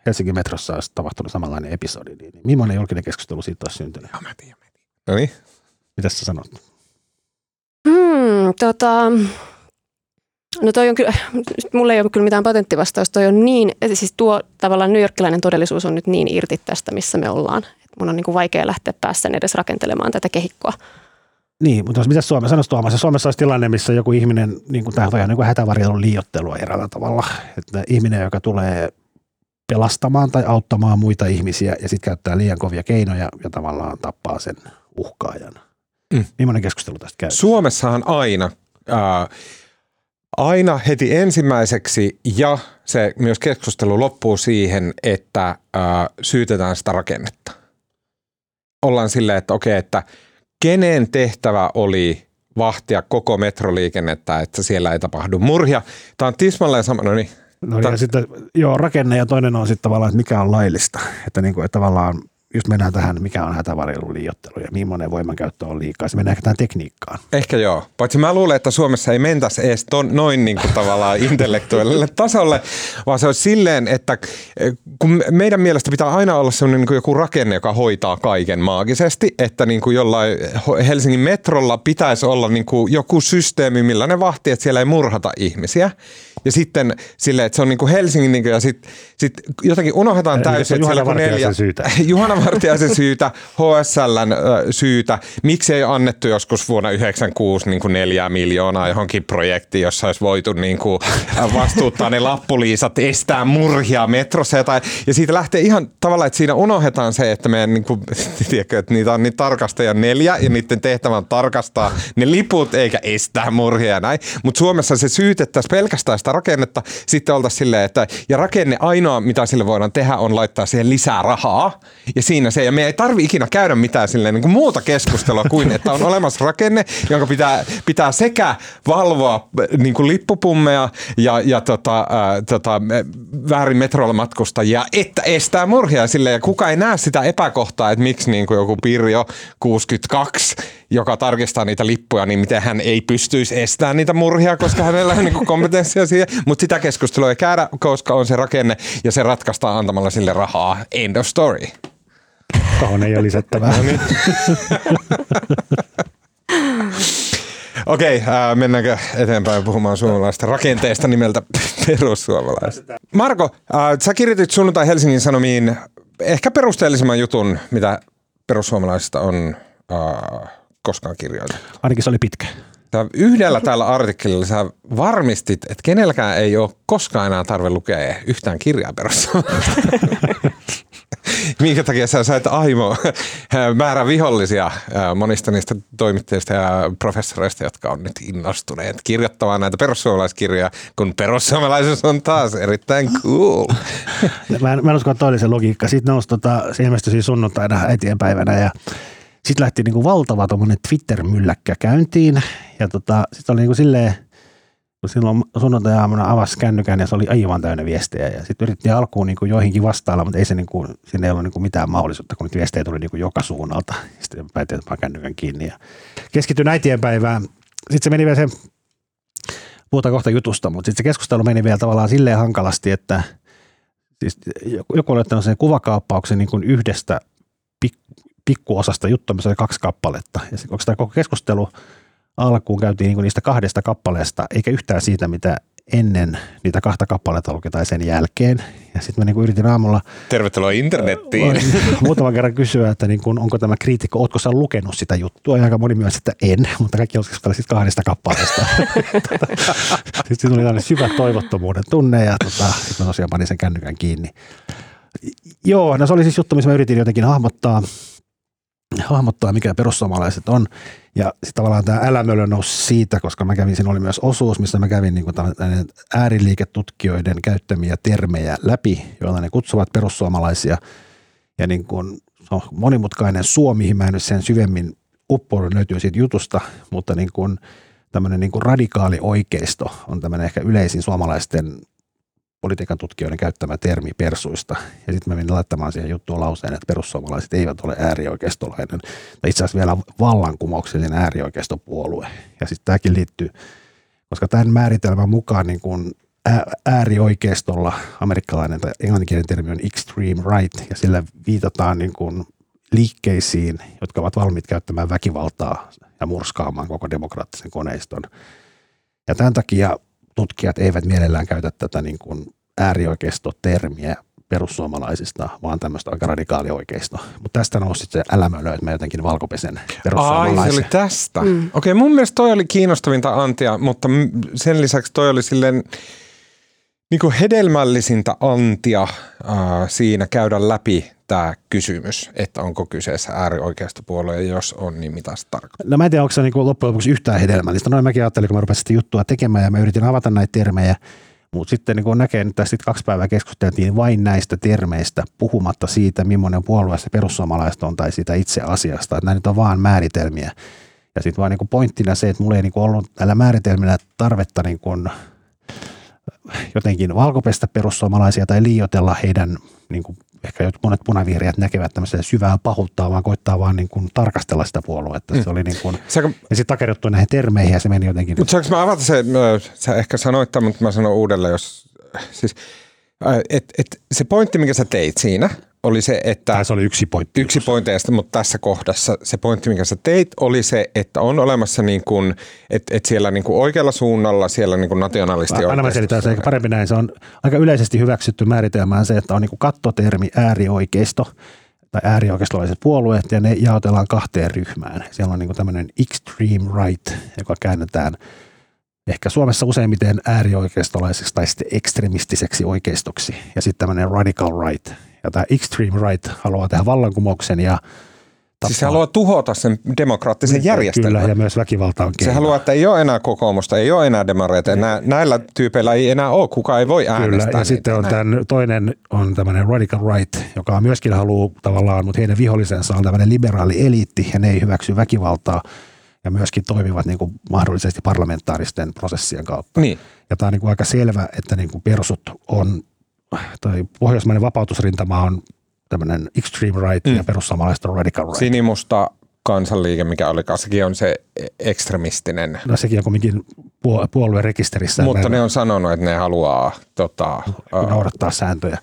Helsingin metrossa olisi tapahtunut samanlainen episodi, niin millainen julkinen keskustelu siitä olisi syntynyt? Mä tiedän, mä tiedän. No niin. Mitä sä sanot? Hmm, tota, no toi on kyllä, mulla ei ole kyllä mitään patenttivastausta, toi on niin, siis tuo tavallaan newyorkilainen todellisuus on nyt niin irti tästä, missä me ollaan. Et mun on niin kuin vaikea lähteä päässä edes rakentelemaan tätä kehikkoa. Niin, mutta mitä Suomessa sanoisi Tuomas? Suomessa olisi tilanne, missä joku ihminen, niin kuin tämä on niin hätävarjelun liiottelua eräällä tavalla. Että ihminen, joka tulee pelastamaan tai auttamaan muita ihmisiä ja sitten käyttää liian kovia keinoja ja tavallaan tappaa sen uhkaajan. Mm. Millainen keskustelu tästä käy? Suomessahan aina, ää, aina heti ensimmäiseksi ja se myös keskustelu loppuu siihen, että ää, syytetään sitä rakennetta. Ollaan silleen, että okei, että kenen tehtävä oli vahtia koko metroliikennettä, että siellä ei tapahdu murhia. Tämä on tismalleen sama, no niin. No niin, ja sitten, joo, rakenne ja toinen on sitten tavallaan, että mikä on laillista. Että, niin kuin, että tavallaan just mennään tähän, mikä on hätävarjelun liiottelu ja millainen voimankäyttö on liikaa. Se mennään ehkä tähän tekniikkaan. Ehkä joo. Paitsi mä luulen, että Suomessa ei mentäisi edes ton, noin niin kuin tavallaan intellektuaalille tasolle, vaan se olisi silleen, että eh, kun meidän mielestä pitää aina olla sellainen niin kuin joku rakenne, joka hoitaa kaiken maagisesti, että niin kuin jollain Helsingin metrolla pitäisi olla niin kuin joku systeemi, millä ne vahtii, että siellä ei murhata ihmisiä. Ja sitten silleen, että se on niin kuin Helsingin niin kuin, ja sitten sit jotenkin unohdetaan täysin, että Juhana Vartiaisen syytä. Juhana Vartiaisen syytä, HSLn syytä. Miksi ei annettu joskus vuonna 96 niin kuin neljää miljoonaa johonkin projektiin, jossa olisi voitu niin kuin vastuuttaa ne lappuliisat, estää murhia metrossa tai, ja siitä lähtee ihan tavallaan, että siinä unohdetaan se, että meidän niin kuin, tiedätkö, että niitä on niin tarkastaja neljä ja niiden tehtävä on tarkastaa ne liput eikä estää murhia ja näin. Mutta Suomessa se syytettäisiin pelkästään sitä rakennetta, sitten oltaisiin silleen, että ja rakenne ainoa, mitä sille voidaan tehdä, on laittaa siihen lisää rahaa. Ja siinä se, ja me ei tarvi ikinä käydä mitään silleen niin kuin muuta keskustelua kuin, että on olemassa rakenne, jonka pitää, pitää sekä valvoa niin kuin lippupummeja ja, ja tota, ää, tota, väärin metrolla matkustajia, että estää murhia sille ja kuka ei näe sitä epäkohtaa, että miksi niin kuin joku Pirjo 62 joka tarkistaa niitä lippuja, niin miten hän ei pystyisi estämään niitä murhia, koska hänellä on niin kompetenssia siihen. Mutta sitä keskustelua ei käydä, koska on se rakenne ja se ratkaistaan antamalla sille rahaa. End of story. Tuohon ei ole lisättävää. No niin. Okei, äh, mennäänkö eteenpäin puhumaan suomalaisesta rakenteesta nimeltä perussuomalaiset. Marko, äh, sä kirjoitit sunnuntai Helsingin Sanomiin ehkä perusteellisemman jutun, mitä perussuomalaisista on äh, koskaan kirjoitettu. Ainakin se oli pitkä. Tää yhdellä tällä artikkelilla sä varmistit, että kenelläkään ei ole koskaan enää tarve lukea yhtään kirjaa perussuomalaisista. Minkä takia sä sait aimo määrä vihollisia monista niistä toimittajista ja professoreista, jotka on nyt innostuneet kirjoittamaan näitä perussuomalaiskirjoja, kun perussuomalaisuus on taas erittäin cool. mä, en, mä en usko, että oli se logiikka. Sitten nousi, tota, se ilmestyi siis sunnuntaina äitienpäivänä ja sitten lähti niin kuin valtava tuommoinen Twitter-mylläkkä käyntiin ja tota, sitten oli niin kuin silleen, kun silloin sunnuntai-aamuna avasi kännykän ja se oli aivan täynnä viestejä. Ja sitten yritettiin alkuun niin kuin joihinkin vastailla, mutta ei se niin kuin, siinä ei ollut niin kuin mitään mahdollisuutta, kun niitä viestejä tuli niin kuin joka suunnalta. Sitten päätin, että kännykän kiinni ja keskityin äitien päivään. Sitten se meni vielä se, puhutaan kohta jutusta, mutta sitten se keskustelu meni vielä tavallaan silleen hankalasti, että siis joku oli ottanut sen kuvakaappauksen niin kuin yhdestä pikkuosasta juttua, missä oli kaksi kappaletta. Ja onko tämä koko keskustelu alkuun käytiin niin niistä kahdesta kappaleesta, eikä yhtään siitä, mitä ennen niitä kahta kappaletta luki tai sen jälkeen. Ja sitten mä niin yritin aamulla... Tervetuloa internettiin. muutaman kerran kysyä, että niin kuin, onko tämä kriitikko, ootko sä lukenut sitä juttua? Ja aika moni myös, että en, mutta kaikki olisivat siis kahdesta kappaleesta. sitten tuli tällainen syvä toivottomuuden tunne ja tota, sitten mä tosiaan panin sen kännykän kiinni. Joo, no se oli siis juttu, missä mä yritin jotenkin hahmottaa – hahmottaa, mikä perussuomalaiset on. Ja sitten tavallaan tämä älämölö nousi siitä, koska mä kävin, siinä oli myös osuus, missä mä kävin niin ääriliiketutkijoiden käyttämiä termejä läpi, joilla ne kutsuvat perussuomalaisia. Ja niin kuin, on monimutkainen suomi, mihin mä en nyt sen syvemmin uppoudun, löytyy siitä jutusta, mutta niin kuin, tämmöinen niin radikaali oikeisto on tämmöinen ehkä yleisin suomalaisten politiikan tutkijoiden käyttämä termi persuista. Ja sitten mä menin laittamaan siihen juttuun lauseen, että perussuomalaiset eivät ole äärioikeistolainen, tai itse asiassa vielä vallankumouksellinen äärioikeistopuolue. Ja sitten tämäkin liittyy, koska tämän määritelmän mukaan niin kun äärioikeistolla amerikkalainen tai englanninkielinen termi on extreme right, ja sillä viitataan niin kun liikkeisiin, jotka ovat valmiit käyttämään väkivaltaa ja murskaamaan koko demokraattisen koneiston. Ja tämän takia tutkijat eivät mielellään käytä tätä niin kuin äärioikeisto-termiä perussuomalaisista, vaan tämmöistä aika radikaalia oikeisto. Mutta tästä nousi se älämölö, että mä jotenkin valkopesen perussuomalaisen. Ai, se oli tästä. Mm. Okei, okay, mun mielestä toi oli kiinnostavinta antia, mutta sen lisäksi toi oli silleen niin kuin hedelmällisintä antia äh, siinä käydä läpi tämä kysymys, että onko kyseessä äärioikeistopuolue ja jos on, niin mitä se tarkoittaa? No mä en tiedä, onko se niin loppujen lopuksi yhtään hedelmällistä. Noin mäkin ajattelin, kun mä rupesin juttua tekemään ja mä yritin avata näitä termejä, mutta sitten niin kun näkee, että sitten kaksi päivää keskusteltiin vain näistä termeistä, puhumatta siitä, millainen puolue se perussuomalaiset on tai siitä itse asiasta. Nämä nyt on vaan määritelmiä. Ja sitten vaan niin pointtina se, että mulla ei niin ollut näillä määritelmillä tarvetta niin jotenkin valkopestä perussuomalaisia tai liioitella heidän niin kuin ehkä monet punavihreät näkevät tämmöistä syvää pahuuttaa, vaan koittaa vaan niin kuin tarkastella sitä puoluetta. Mm. Se oli niin kuin, Saanko, ja sitten takerruttu näihin termeihin ja se meni jotenkin. Mutta saanko mä avata se, sä ehkä sanoit tämän, mutta mä sanon uudelleen, jos, siis, et, et, se pointti, mikä sä teit siinä – oli se, että... Se oli yksi pointti. Yksi pointeista, mutta tässä kohdassa se pointti, mikä sä teit, oli se, että on olemassa niin kuin, että, että siellä niin kuin oikealla suunnalla, siellä niin kuin nationalisti Aina mä selitän se, parempi näin. Se on aika yleisesti hyväksytty määritelmään se, että on niin kuin kattotermi äärioikeisto tai äärioikeistolaiset puolueet, ja ne jaotellaan kahteen ryhmään. Siellä on niin kuin tämmöinen extreme right, joka käännetään ehkä Suomessa useimmiten äärioikeistolaiseksi tai sitten ekstremistiseksi oikeistoksi, ja sitten tämmöinen radical right, ja tämä extreme right haluaa tehdä vallankumouksen ja Tappaa. Siis se haluaa tuhota sen demokraattisen järjestelmän. Kyllä, ja myös väkivalta on Se haluaa, että ei ole enää kokoomusta, ei ole enää demareita. Nä, näillä tyypeillä ei enää ole, kuka ei voi äänestää. Kyllä, ja sitten on tämän, toinen on tämmöinen radical right, joka myöskin haluaa tavallaan, mutta heidän vihollisensa on tämmöinen liberaali eliitti, ja ne ei hyväksy väkivaltaa ja myöskin toimivat niin kuin mahdollisesti parlamentaaristen prosessien kautta. Niin. Ja tämä on niin kuin aika selvä, että niin kuin persut on tai pohjoismainen vapautusrintama on tämmöinen extreme right mm. ja perussuomalaiset on radical right. Sinimusta kansanliike, mikä oli sekin on se ekstremistinen. No sekin on kumminkin puoluerekisterissä. Mutta ne on sanonut, että ne haluaa tota, noudattaa sääntöjä.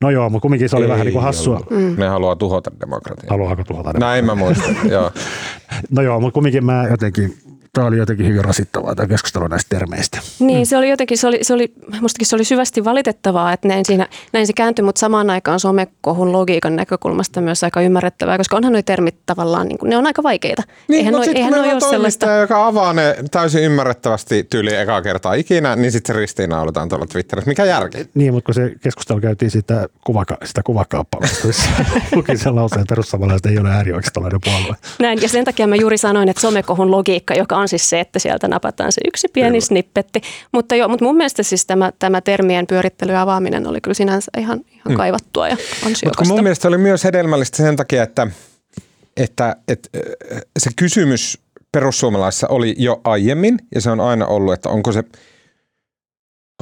No joo, mutta kumminkin se oli Ei vähän niin kuin hassua. Mm. Ne haluaa tuhota demokratiaa. Haluaako tuhota demokratiaa? Näin mä muistan, joo. No joo, mutta kumminkin mä jotenkin tämä oli jotenkin hyvin rasittavaa tämä keskustelu näistä termeistä. Niin, mm. se oli jotenkin, se oli, se oli, mustakin se oli syvästi valitettavaa, että näin, siinä, näin se kääntyi, mutta samaan aikaan somekohun logiikan näkökulmasta myös aika ymmärrettävää, koska onhan nuo termit tavallaan, niin kuin, ne on aika vaikeita. Niin, eihän noi, eihän noi ole sellaista. joka avaa ne täysin ymmärrettävästi tyyli ekaa kertaa ikinä, niin sitten se ristiinnaulitaan tuolla Twitterissä. Mikä järki? Niin, mutta kun se keskustelu käytiin sitä, kuvaka, sitä kuvakaappausta, jossa luki sen lauseen, että ei ole äärioikeistolainen puolue. Näin, ja sen takia mä juuri sanoin, että somekohun logiikka, joka on siis se, että sieltä napataan se yksi pieni kyllä. snippetti. Mutta, jo, mutta mun mielestä siis tämä, tämä termien pyörittely ja avaaminen oli kyllä sinänsä ihan, ihan hmm. kaivattua ja ansiokasta. Mutta mun mielestä oli myös hedelmällistä sen takia, että, että, että se kysymys perussuomalaisissa oli jo aiemmin ja se on aina ollut, että onko se –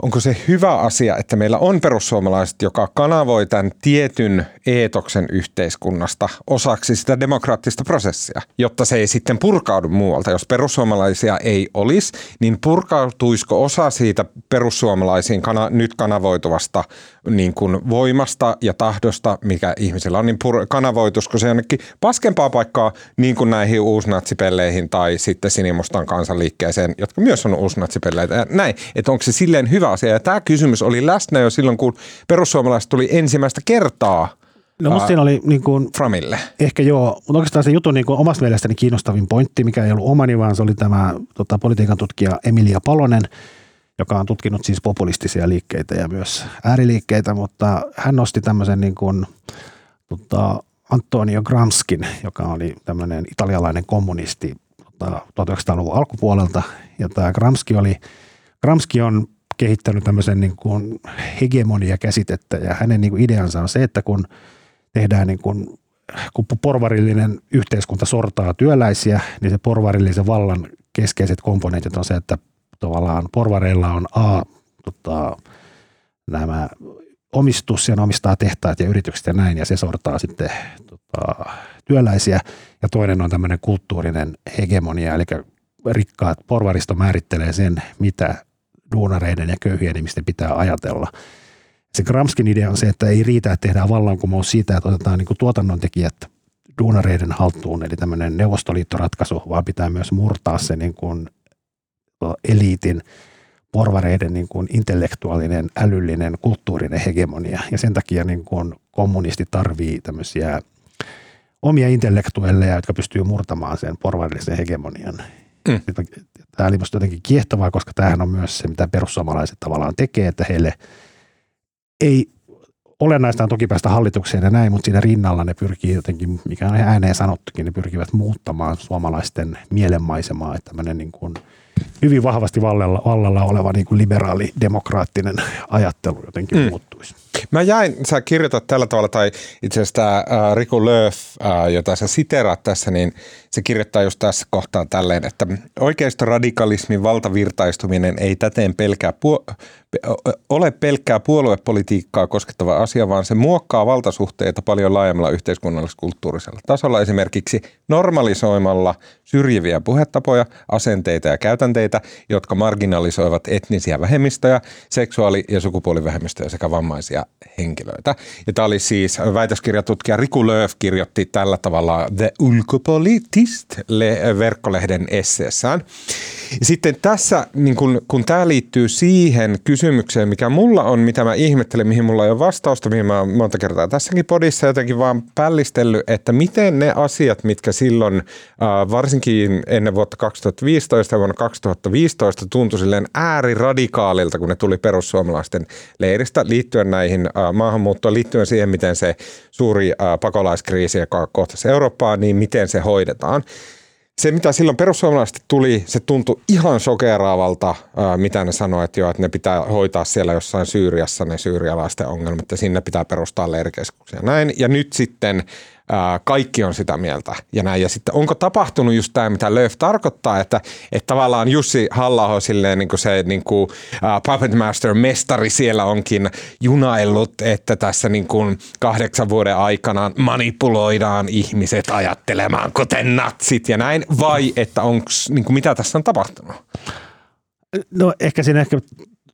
onko se hyvä asia, että meillä on perussuomalaiset, joka kanavoi tämän tietyn eetoksen yhteiskunnasta osaksi sitä demokraattista prosessia, jotta se ei sitten purkaudu muualta. Jos perussuomalaisia ei olisi, niin purkautuisiko osa siitä perussuomalaisiin kana- nyt kanavoituvasta niin kuin voimasta ja tahdosta, mikä ihmisillä on, niin pur- kanavoituisiko se jonnekin paskempaa paikkaa niin kuin näihin uusnatsipelleihin tai sitten sinimustan kansanliikkeeseen, jotka myös on uusnatsipelleitä ja näin. Että onko se silleen hyvä asia. Ja tämä kysymys oli läsnä jo silloin, kun perussuomalaiset tuli ensimmäistä kertaa No musta siinä oli niin kuin, Framille. Ehkä joo, mutta oikeastaan se jutun niin kuin omasta mielestäni kiinnostavin pointti, mikä ei ollut omani, vaan se oli tämä tota, politiikan tutkija Emilia Palonen, joka on tutkinut siis populistisia liikkeitä ja myös ääriliikkeitä, mutta hän nosti tämmöisen niin kuin, tota, Antonio Gramskin, joka oli tämmöinen italialainen kommunisti tota, 1900-luvun alkupuolelta. Ja tämä Gramsci oli, Gramsci on kehittänyt tämmöisen niin kuin hegemonia-käsitettä ja hänen niin kuin ideansa on se, että kun tehdään niin kuin, kun porvarillinen yhteiskunta sortaa työläisiä, niin se porvarillisen vallan keskeiset komponentit on se, että tavallaan porvareilla on A, tota, nämä omistus ja omistaa tehtaat ja yritykset ja näin, ja se sortaa sitten tota, työläisiä. Ja toinen on tämmöinen kulttuurinen hegemonia, eli rikkaat porvaristo määrittelee sen, mitä duunareiden ja köyhien ihmisten pitää ajatella. Se Gramskin idea on se, että ei riitä, että tehdään vallankumous siitä, että otetaan niin tuotannontekijät duunareiden haltuun, eli tämmöinen neuvostoliittoratkaisu, vaan pitää myös murtaa se niin kuin eliitin porvareiden niin kuin intellektuaalinen, älyllinen, kulttuurinen hegemonia. Ja sen takia niin kuin kommunisti tarvii tämmöisiä omia intellektuelleja, jotka pystyy murtamaan sen porvarillisen hegemonian. Mm. Tämä oli minusta jotenkin kiehtovaa, koska tämähän on myös se, mitä perussuomalaiset tavallaan tekee, että heille ei olennaista on toki päästä hallitukseen ja näin, mutta siinä rinnalla ne pyrkii jotenkin, mikä on ääneen sanottukin, ne pyrkivät muuttamaan suomalaisten mielenmaisemaa, että tämmöinen niin kuin – hyvin vahvasti vallalla, vallalla oleva niin kuin liberaali demokraattinen ajattelu jotenkin mm. muuttuisi. Mä jäin, sä kirjoitat tällä tavalla, tai itse asiassa tämä äh, Riku Lööf, äh, jota sä siteraat tässä, niin se kirjoittaa just tässä kohtaa tälleen, että oikeistoradikalismin valtavirtaistuminen ei täten pelkää puo- ole pelkkää puoluepolitiikkaa koskettava asia, vaan se muokkaa valtasuhteita paljon laajemmalla yhteiskunnallis-kulttuurisella tasolla. Esimerkiksi normalisoimalla syrjiviä puhetapoja, asenteita ja käytänteitä, jotka marginalisoivat etnisiä vähemmistöjä, seksuaali- ja sukupuolivähemmistöjä sekä vammaisia henkilöitä. Ja tämä oli siis väitöskirjatutkija Riku Lööf kirjoitti tällä tavalla The Ulkopolitist verkkolehden esseessään. Sitten tässä, niin kun, kun tämä liittyy siihen kysymykseen, mikä mulla on, mitä mä ihmettelen, mihin mulla ei ole vastausta, mihin mä monta kertaa tässäkin podissa jotenkin vaan pällistellyt, että miten ne asiat, mitkä silloin varsinkin ennen vuotta 2015 ja vuonna 2015 tuntui silleen ääriradikaalilta, kun ne tuli perussuomalaisten leiristä liittyen näihin maahanmuuttoon, liittyen siihen, miten se suuri pakolaiskriisi, joka kohtasi Eurooppaa, niin miten se hoidetaan se, mitä silloin perussuomalaiset tuli, se tuntui ihan sokeraavalta, mitä ne sanoivat, että, jo, että ne pitää hoitaa siellä jossain Syyriassa ne syyrialaisten ongelmat ja sinne pitaa perustaa leirikeskuksia. Näin. Ja nyt sitten kaikki on sitä mieltä ja näin. Ja sitten onko tapahtunut just tämä, mitä Löf tarkoittaa, että, että tavallaan Jussi halla silleen niin kuin se niin kuin, uh, Puppet Master mestari siellä onkin junaillut, että tässä niin kuin kahdeksan vuoden aikana manipuloidaan ihmiset ajattelemaan kuten natsit ja näin, vai että onko, niin kuin, mitä tässä on tapahtunut? No ehkä siinä ehkä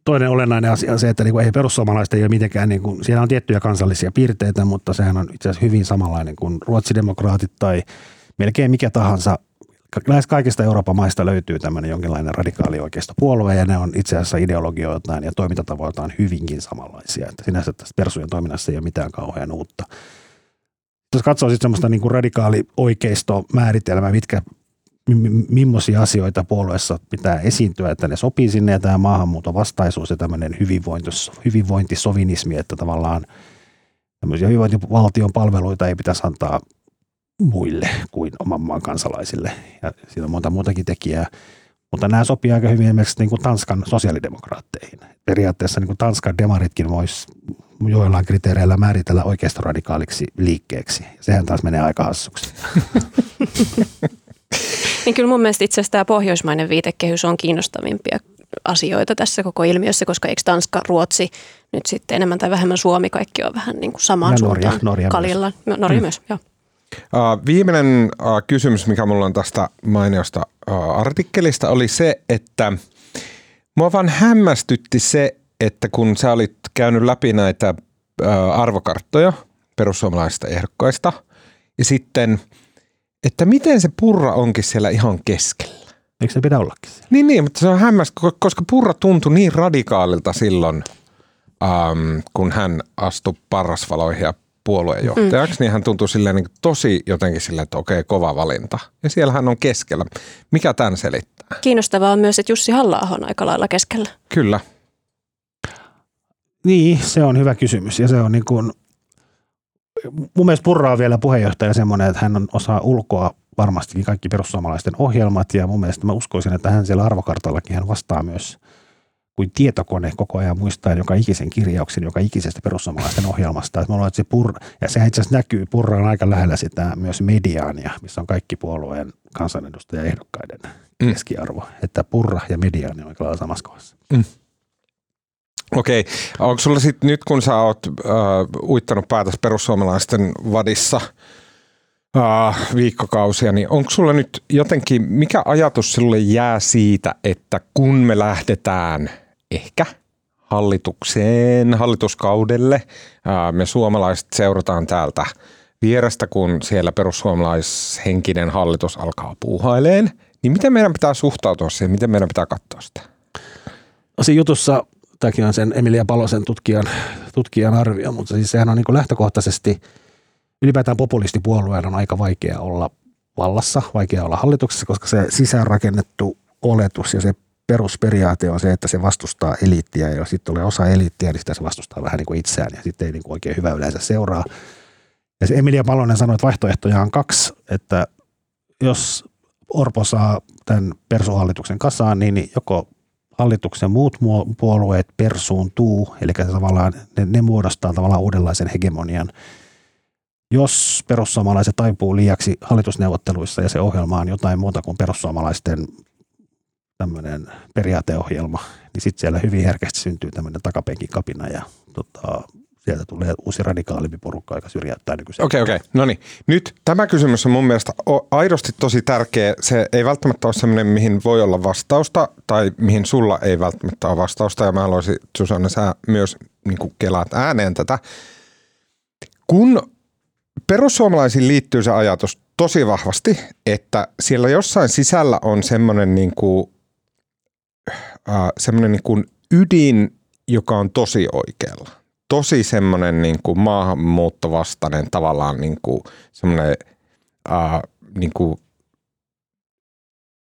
toinen olennainen asia on se, että niin ei perussuomalaiset ei ole mitenkään, niin kuin, siellä on tiettyjä kansallisia piirteitä, mutta sehän on itse asiassa hyvin samanlainen kuin ruotsidemokraatit tai melkein mikä tahansa. Lähes kaikista Euroopan maista löytyy tämmöinen jonkinlainen radikaali puolue ja ne on itse asiassa ideologioiltaan ja toimintatavoiltaan hyvinkin samanlaisia. Että sinänsä tästä persujen toiminnassa ei ole mitään kauhean uutta. Jos katsoo sitten semmoista niin radikaali oikeisto määritelmää, mitkä millaisia asioita puolueessa pitää esiintyä, että ne sopii sinne ja tämä maahanmuuton vastaisuus ja tämmöinen hyvinvointisovinismi, että tavallaan tämmöisiä hyvinvointivaltion palveluita ei pitäisi antaa muille kuin oman maan kansalaisille. Ja siinä on monta muutakin tekijää. Mutta nämä sopii aika hyvin esimerkiksi niin kuin Tanskan sosiaalidemokraatteihin. Periaatteessa niin kuin Tanskan demaritkin voisi joillain kriteereillä määritellä oikeistoradikaaliksi liikkeeksi. Sehän taas menee aika hassuksi. Niin kyllä mun mielestä itse asiassa tämä pohjoismainen viitekehys on kiinnostavimpia asioita tässä koko ilmiössä, koska eikö Tanska, Ruotsi, nyt sitten enemmän tai vähemmän Suomi, kaikki on vähän niin kuin samaan ja Norja, suuntaan Norja kalilla. Myös. Norja mm. myös, joo. Uh, viimeinen uh, kysymys, mikä mulla on tästä mainiosta uh, artikkelista, oli se, että mua vaan hämmästytti se, että kun sä olit käynyt läpi näitä uh, arvokarttoja perussuomalaisista ehdokkaista, ja sitten – että miten se purra onkin siellä ihan keskellä. Eikö se pidä ollakin siellä? Niin, niin, mutta se on hämmästä, koska purra tuntui niin radikaalilta silloin, ähm, kun hän astui parrasvaloihin ja puoluejohtajaksi, mm. niin hän tuntui silleen niin tosi jotenkin silleen, että okei, kova valinta. Ja siellä hän on keskellä. Mikä tämän selittää? Kiinnostavaa on myös, että Jussi halla on aika lailla keskellä. Kyllä. Niin, se on hyvä kysymys. Ja se on niin kuin, mun mielestä Purra on vielä puheenjohtaja semmoinen, että hän on osaa ulkoa varmastikin kaikki perussuomalaisten ohjelmat ja mun mielestä mä uskoisin, että hän siellä arvokartallakin hän vastaa myös kuin tietokone koko ajan muistaen joka ikisen kirjauksen, joka ikisestä perussuomalaisten ohjelmasta. Että on, että se purra, ja sehän itse asiassa näkyy, Purra on aika lähellä sitä myös mediaania, missä on kaikki puolueen kansanedustajaehdokkaiden mm. keskiarvo. Että Purra ja mediaani on aika samassa kohdassa. Mm. Okei, onko sulla sitten nyt kun sä oot äh, uittanut päätös perussuomalaisten vadissa äh, viikkokausia, niin onko sulla nyt jotenkin, mikä ajatus sinulle jää siitä, että kun me lähdetään ehkä hallitukseen, hallituskaudelle, äh, me suomalaiset seurataan täältä vierestä, kun siellä perussuomalaishenkinen hallitus alkaa puuhaileen, niin miten meidän pitää suhtautua siihen, miten meidän pitää katsoa sitä? No siinä jutussa, tämäkin on sen Emilia Palosen tutkijan, tutkijan arvio, mutta siis sehän on niin lähtökohtaisesti, ylipäätään populistipuolueen on aika vaikea olla vallassa, vaikea olla hallituksessa, koska se sisäänrakennettu oletus ja se perusperiaate on se, että se vastustaa eliittiä ja jos sitten tulee osa eliittiä, niin sitä se vastustaa vähän niin kuin itseään ja sitten ei niin kuin oikein hyvä yleensä seuraa. Ja se Emilia Palonen sanoi, että vaihtoehtoja on kaksi, että jos Orpo saa tämän persuhallituksen kasaan, niin joko hallituksen muut puolueet persuuntuu, eli tavallaan ne, ne muodostaa tavallaan uudenlaisen hegemonian. Jos perussuomalaiset taipuu liiaksi hallitusneuvotteluissa ja se ohjelma on jotain muuta kuin perussuomalaisten tämmöinen periaateohjelma, niin sitten siellä hyvin herkästi syntyy tämmöinen takapenkin kapina ja tota, sieltä tulee uusi radikaalimpi porukka, joka syrjäyttää nykyisen. Okei, okay, okei. Okay. No niin. Nyt tämä kysymys on mun mielestä aidosti tosi tärkeä. Se ei välttämättä ole sellainen, mihin voi olla vastausta tai mihin sulla ei välttämättä ole vastausta. Ja mä haluaisin, Susanne, sä myös niin kelaat ääneen tätä. Kun perussuomalaisiin liittyy se ajatus tosi vahvasti, että siellä jossain sisällä on semmoinen, niin kuin, äh, semmoinen niin kuin ydin, joka on tosi oikealla tosi semmoinen niin kuin maahanmuuttovastainen tavallaan niin kuin semmoinen äh, niin kuin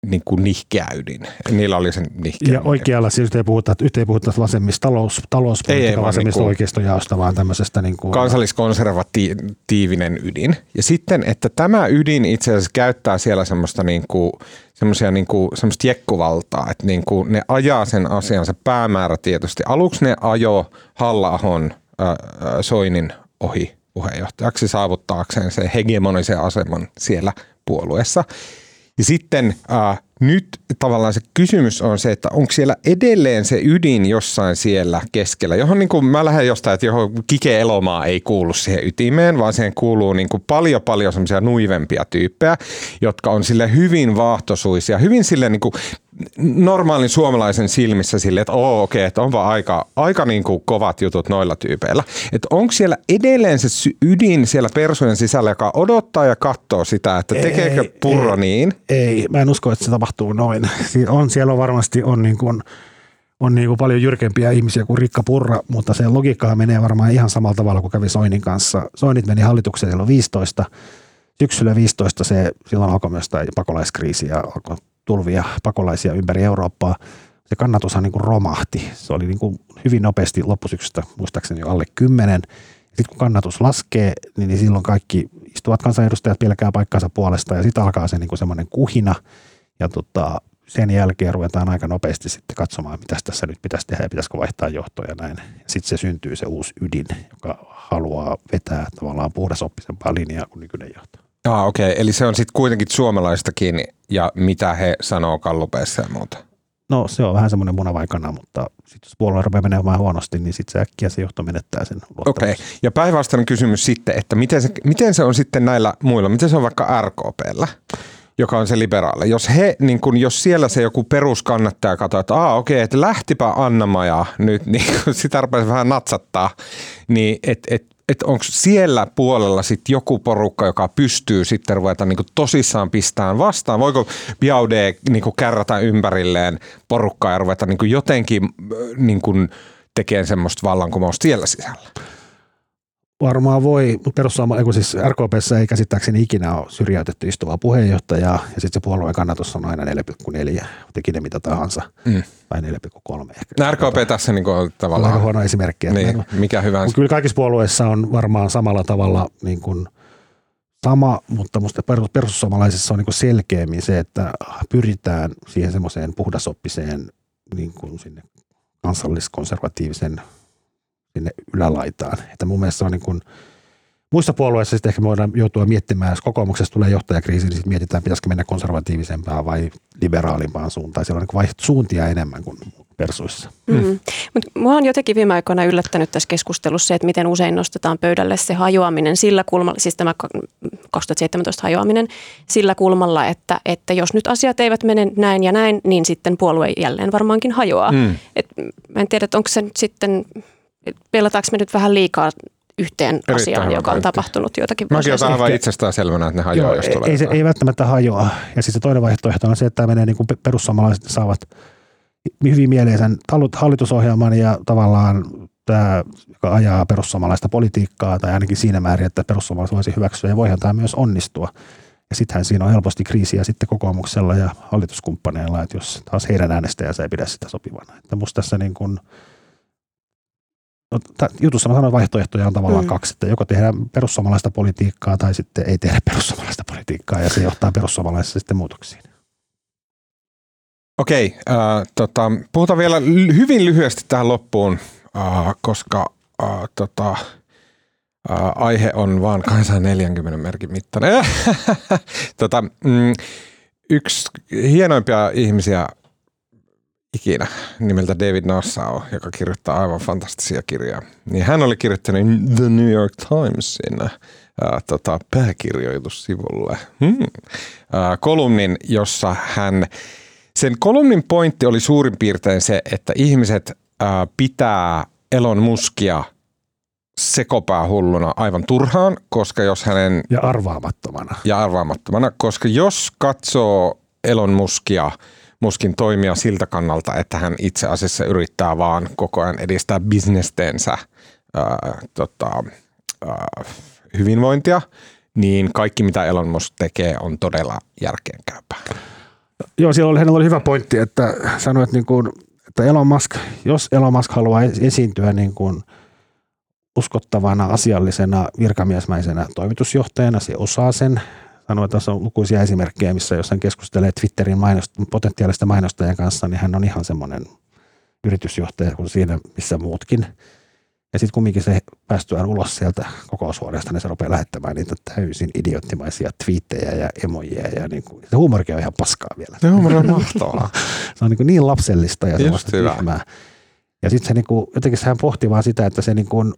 niin kuin nihkeä ydin. Niillä oli sen nihkeä. Ja oikealla siis ei puhuta, ei puhuta vasemmista talous, talouspolitiikan vasemmista niin oikeistojaosta, vaan tämmöisestä niin kuin... Kansalliskonservatiivinen ydin. Ja sitten, että tämä ydin itse asiassa käyttää siellä semmoista niin kuin, semmoisia niin kuin, semmoista jekkuvaltaa, että niin kuin ne ajaa sen asian, se päämäärä tietysti. Aluksi ne ajo halla Soinin ohi puheenjohtajaksi saavuttaakseen se hegemonisen aseman siellä puolueessa. Ja sitten äh, nyt tavallaan se kysymys on se, että onko siellä edelleen se ydin jossain siellä keskellä, johon niin kuin mä lähden jostain, että johon Kike Elomaa ei kuulu siihen ytimeen, vaan siihen kuuluu niin kuin paljon paljon semmoisia nuivempia tyyppejä, jotka on sille hyvin vaahtosuisia, hyvin sille niin kuin normaalin suomalaisen silmissä sille, että oo okei, okay, että on vaan aika, aika niin kuin kovat jutut noilla tyypeillä. Että onko siellä edelleen se ydin siellä persujen sisällä, joka odottaa ja katsoo sitä, että tekeekö purro ei, niin? Ei, mä en usko, että se tapahtuu noin. On, siellä on varmasti on niin kuin, on niin kuin paljon jyrkempiä ihmisiä kuin Rikka Purra, mutta se logiikka menee varmaan ihan samalla tavalla kuin kävi Soinin kanssa. Soinit meni hallitukseen silloin 15. Syksyllä 15 se, silloin alkoi myös tämä pakolaiskriisi ja alkoi tulvia pakolaisia ympäri Eurooppaa. Se kannatushan niin kuin romahti. Se oli niin kuin hyvin nopeasti loppusyksystä, muistaakseni jo alle 10. Sitten kun kannatus laskee, niin silloin kaikki istuvat kansanedustajat pelkää paikkansa puolesta ja sitten alkaa se niin kuin semmoinen kuhina – ja tota, sen jälkeen ruvetaan aika nopeasti sitten katsomaan, mitä tässä nyt pitäisi tehdä ja pitäisikö vaihtaa johtoja ja näin. Sitten se syntyy se uusi ydin, joka haluaa vetää tavallaan puhdasoppisempaa linjaa kuin nykyinen johto. Ah, okei. Okay. Eli se on sitten kuitenkin suomalaista kiinni ja mitä he sanoo kallupeissa ja muuta. No se on vähän semmoinen munavaikana, mutta sitten jos puolue rupeaa menemään huonosti, niin sitten se äkkiä se johto menettää sen Okei. Okay. Ja päinvastainen kysymys sitten, että miten se, miten se on sitten näillä muilla, miten se on vaikka RKPllä? Joka on se liberaali. Jos, he, niin kun, jos siellä se joku peruskannattaja katsoo, että Aa, okei, että lähtipä Anna-Maja nyt, niin sitä rupesi vähän natsattaa, niin että et, et onko siellä puolella sitten joku porukka, joka pystyy sitten ruveta niin tosissaan pistään vastaan? Voiko Biaude niin kärrätä ympärilleen porukkaa ja ruveta niin jotenkin niin tekemään semmoista vallankumousta siellä sisällä? Varmaan voi, mutta perussuomalainen, siis RKPssä ei käsittääkseni ikinä ole syrjäytetty istuvaa puheenjohtajaa, ja sitten se puolueen kannatus on aina 4,4, teki ne mitä tahansa, mm. tai 4,3 ehkä. No RKP tässä niin kuin, tavallaan... Aika huono esimerkki. Niin, mikä hyvä. Kyllä kaikissa puolueissa on varmaan samalla tavalla niin kuin, sama, mutta minusta perussuomalaisissa on niin kuin selkeämmin se, että pyritään siihen semmoiseen puhdasoppiseen niin kuin sinne kansalliskonservatiivisen sinne ylälaitaan. Että mun mielestä se on niin kuin, Muissa puolueissa sitten ehkä me voidaan joutua miettimään, jos kokoomuksessa tulee johtajakriisi, niin sitten mietitään, pitäisikö mennä konservatiivisempaan vai liberaalimpaan suuntaan. Siellä on niin vaihto suuntia enemmän kuin persuissa. Mm. Mut mua on jotenkin viime aikoina yllättänyt tässä keskustelussa se, että miten usein nostetaan pöydälle se hajoaminen sillä kulmalla, siis tämä 2017 hajoaminen sillä kulmalla, että, että jos nyt asiat eivät mene näin ja näin, niin sitten puolue jälleen varmaankin hajoaa. Mm. Et mä en tiedä, että onko se nyt sitten, pelataanko me nyt vähän liikaa yhteen Erittäin asiaan, joka on tapahtunut joitakin vuosia Mäkin aivan itsestään selvänä, että ne hajoaa, Joo, jos tulee. Ei, se, ei välttämättä hajoa. Ja siis se toinen vaihtoehto on se, että tämä menee niin kuin perussuomalaiset saavat hyvin mieleisen hallitusohjelman ja tavallaan tämä, joka ajaa perussuomalaista politiikkaa, tai ainakin siinä määrin, että perussuomalaiset voisi hyväksyä, ja voihan tämä myös onnistua. Ja sittenhän siinä on helposti kriisiä sitten kokoomuksella ja hallituskumppaneilla, että jos taas heidän äänestäjänsä ei pidä sitä sopivana. Että musta tässä niin kuin, no, jutussa mä sanoin, vaihtoehtoja on tavallaan mm. kaksi, että joko tehdään perussuomalaista politiikkaa tai sitten ei tehdä perussuomalaista politiikkaa ja se johtaa perussuomalaisissa sitten muutoksiin. Okei, äh, tota, puhutaan vielä hyvin lyhyesti tähän loppuun, äh, koska äh, tota, äh, aihe on vaan 240 merkin mittainen. tota, mm, yksi hienoimpia ihmisiä ikinä nimeltä David Nassau, joka kirjoittaa aivan fantastisia kirjoja. Niin hän oli kirjoittanut The New York Timesin äh, tota, pääkirjoitussivulle hmm, äh, kolumnin, jossa hän – sen kolumnin pointti oli suurin piirtein se, että ihmiset ää, pitää Elon Muskia sekopää hulluna aivan turhaan, koska jos hänen... Ja arvaamattomana. Ja arvaamattomana, koska jos katsoo Elon Muskia, Muskin toimia siltä kannalta, että hän itse asiassa yrittää vaan koko ajan edistää bisnesteensä ää, tota, ää, hyvinvointia, niin kaikki mitä Elon Musk tekee on todella järkeenkäypää. Joo, siellä oli, hänellä oli hyvä pointti, että sanoi, että, niin kuin, että Elon Musk, jos Elon Musk haluaa esiintyä niin kuin uskottavana, asiallisena, virkamiesmäisenä toimitusjohtajana, se osaa sen. Sanoi, että tässä on lukuisia esimerkkejä, missä jos hän keskustelee Twitterin mainost- potentiaalista mainostajien kanssa, niin hän on ihan semmoinen yritysjohtaja kuin siinä, missä muutkin – ja sitten kumminkin se päästyään ulos sieltä kokoushuoneesta, niin se rupeaa lähettämään niitä täysin idioottimaisia twiittejä ja emoja. Ja niin kuin, se huumorikin on ihan paskaa vielä. Se huumori on mahtavaa. se on niin, kuin niin lapsellista ja semmoista tyhmää. Ja sitten se niin kuin, jotenkin hän pohti vaan sitä, että se niin kuin,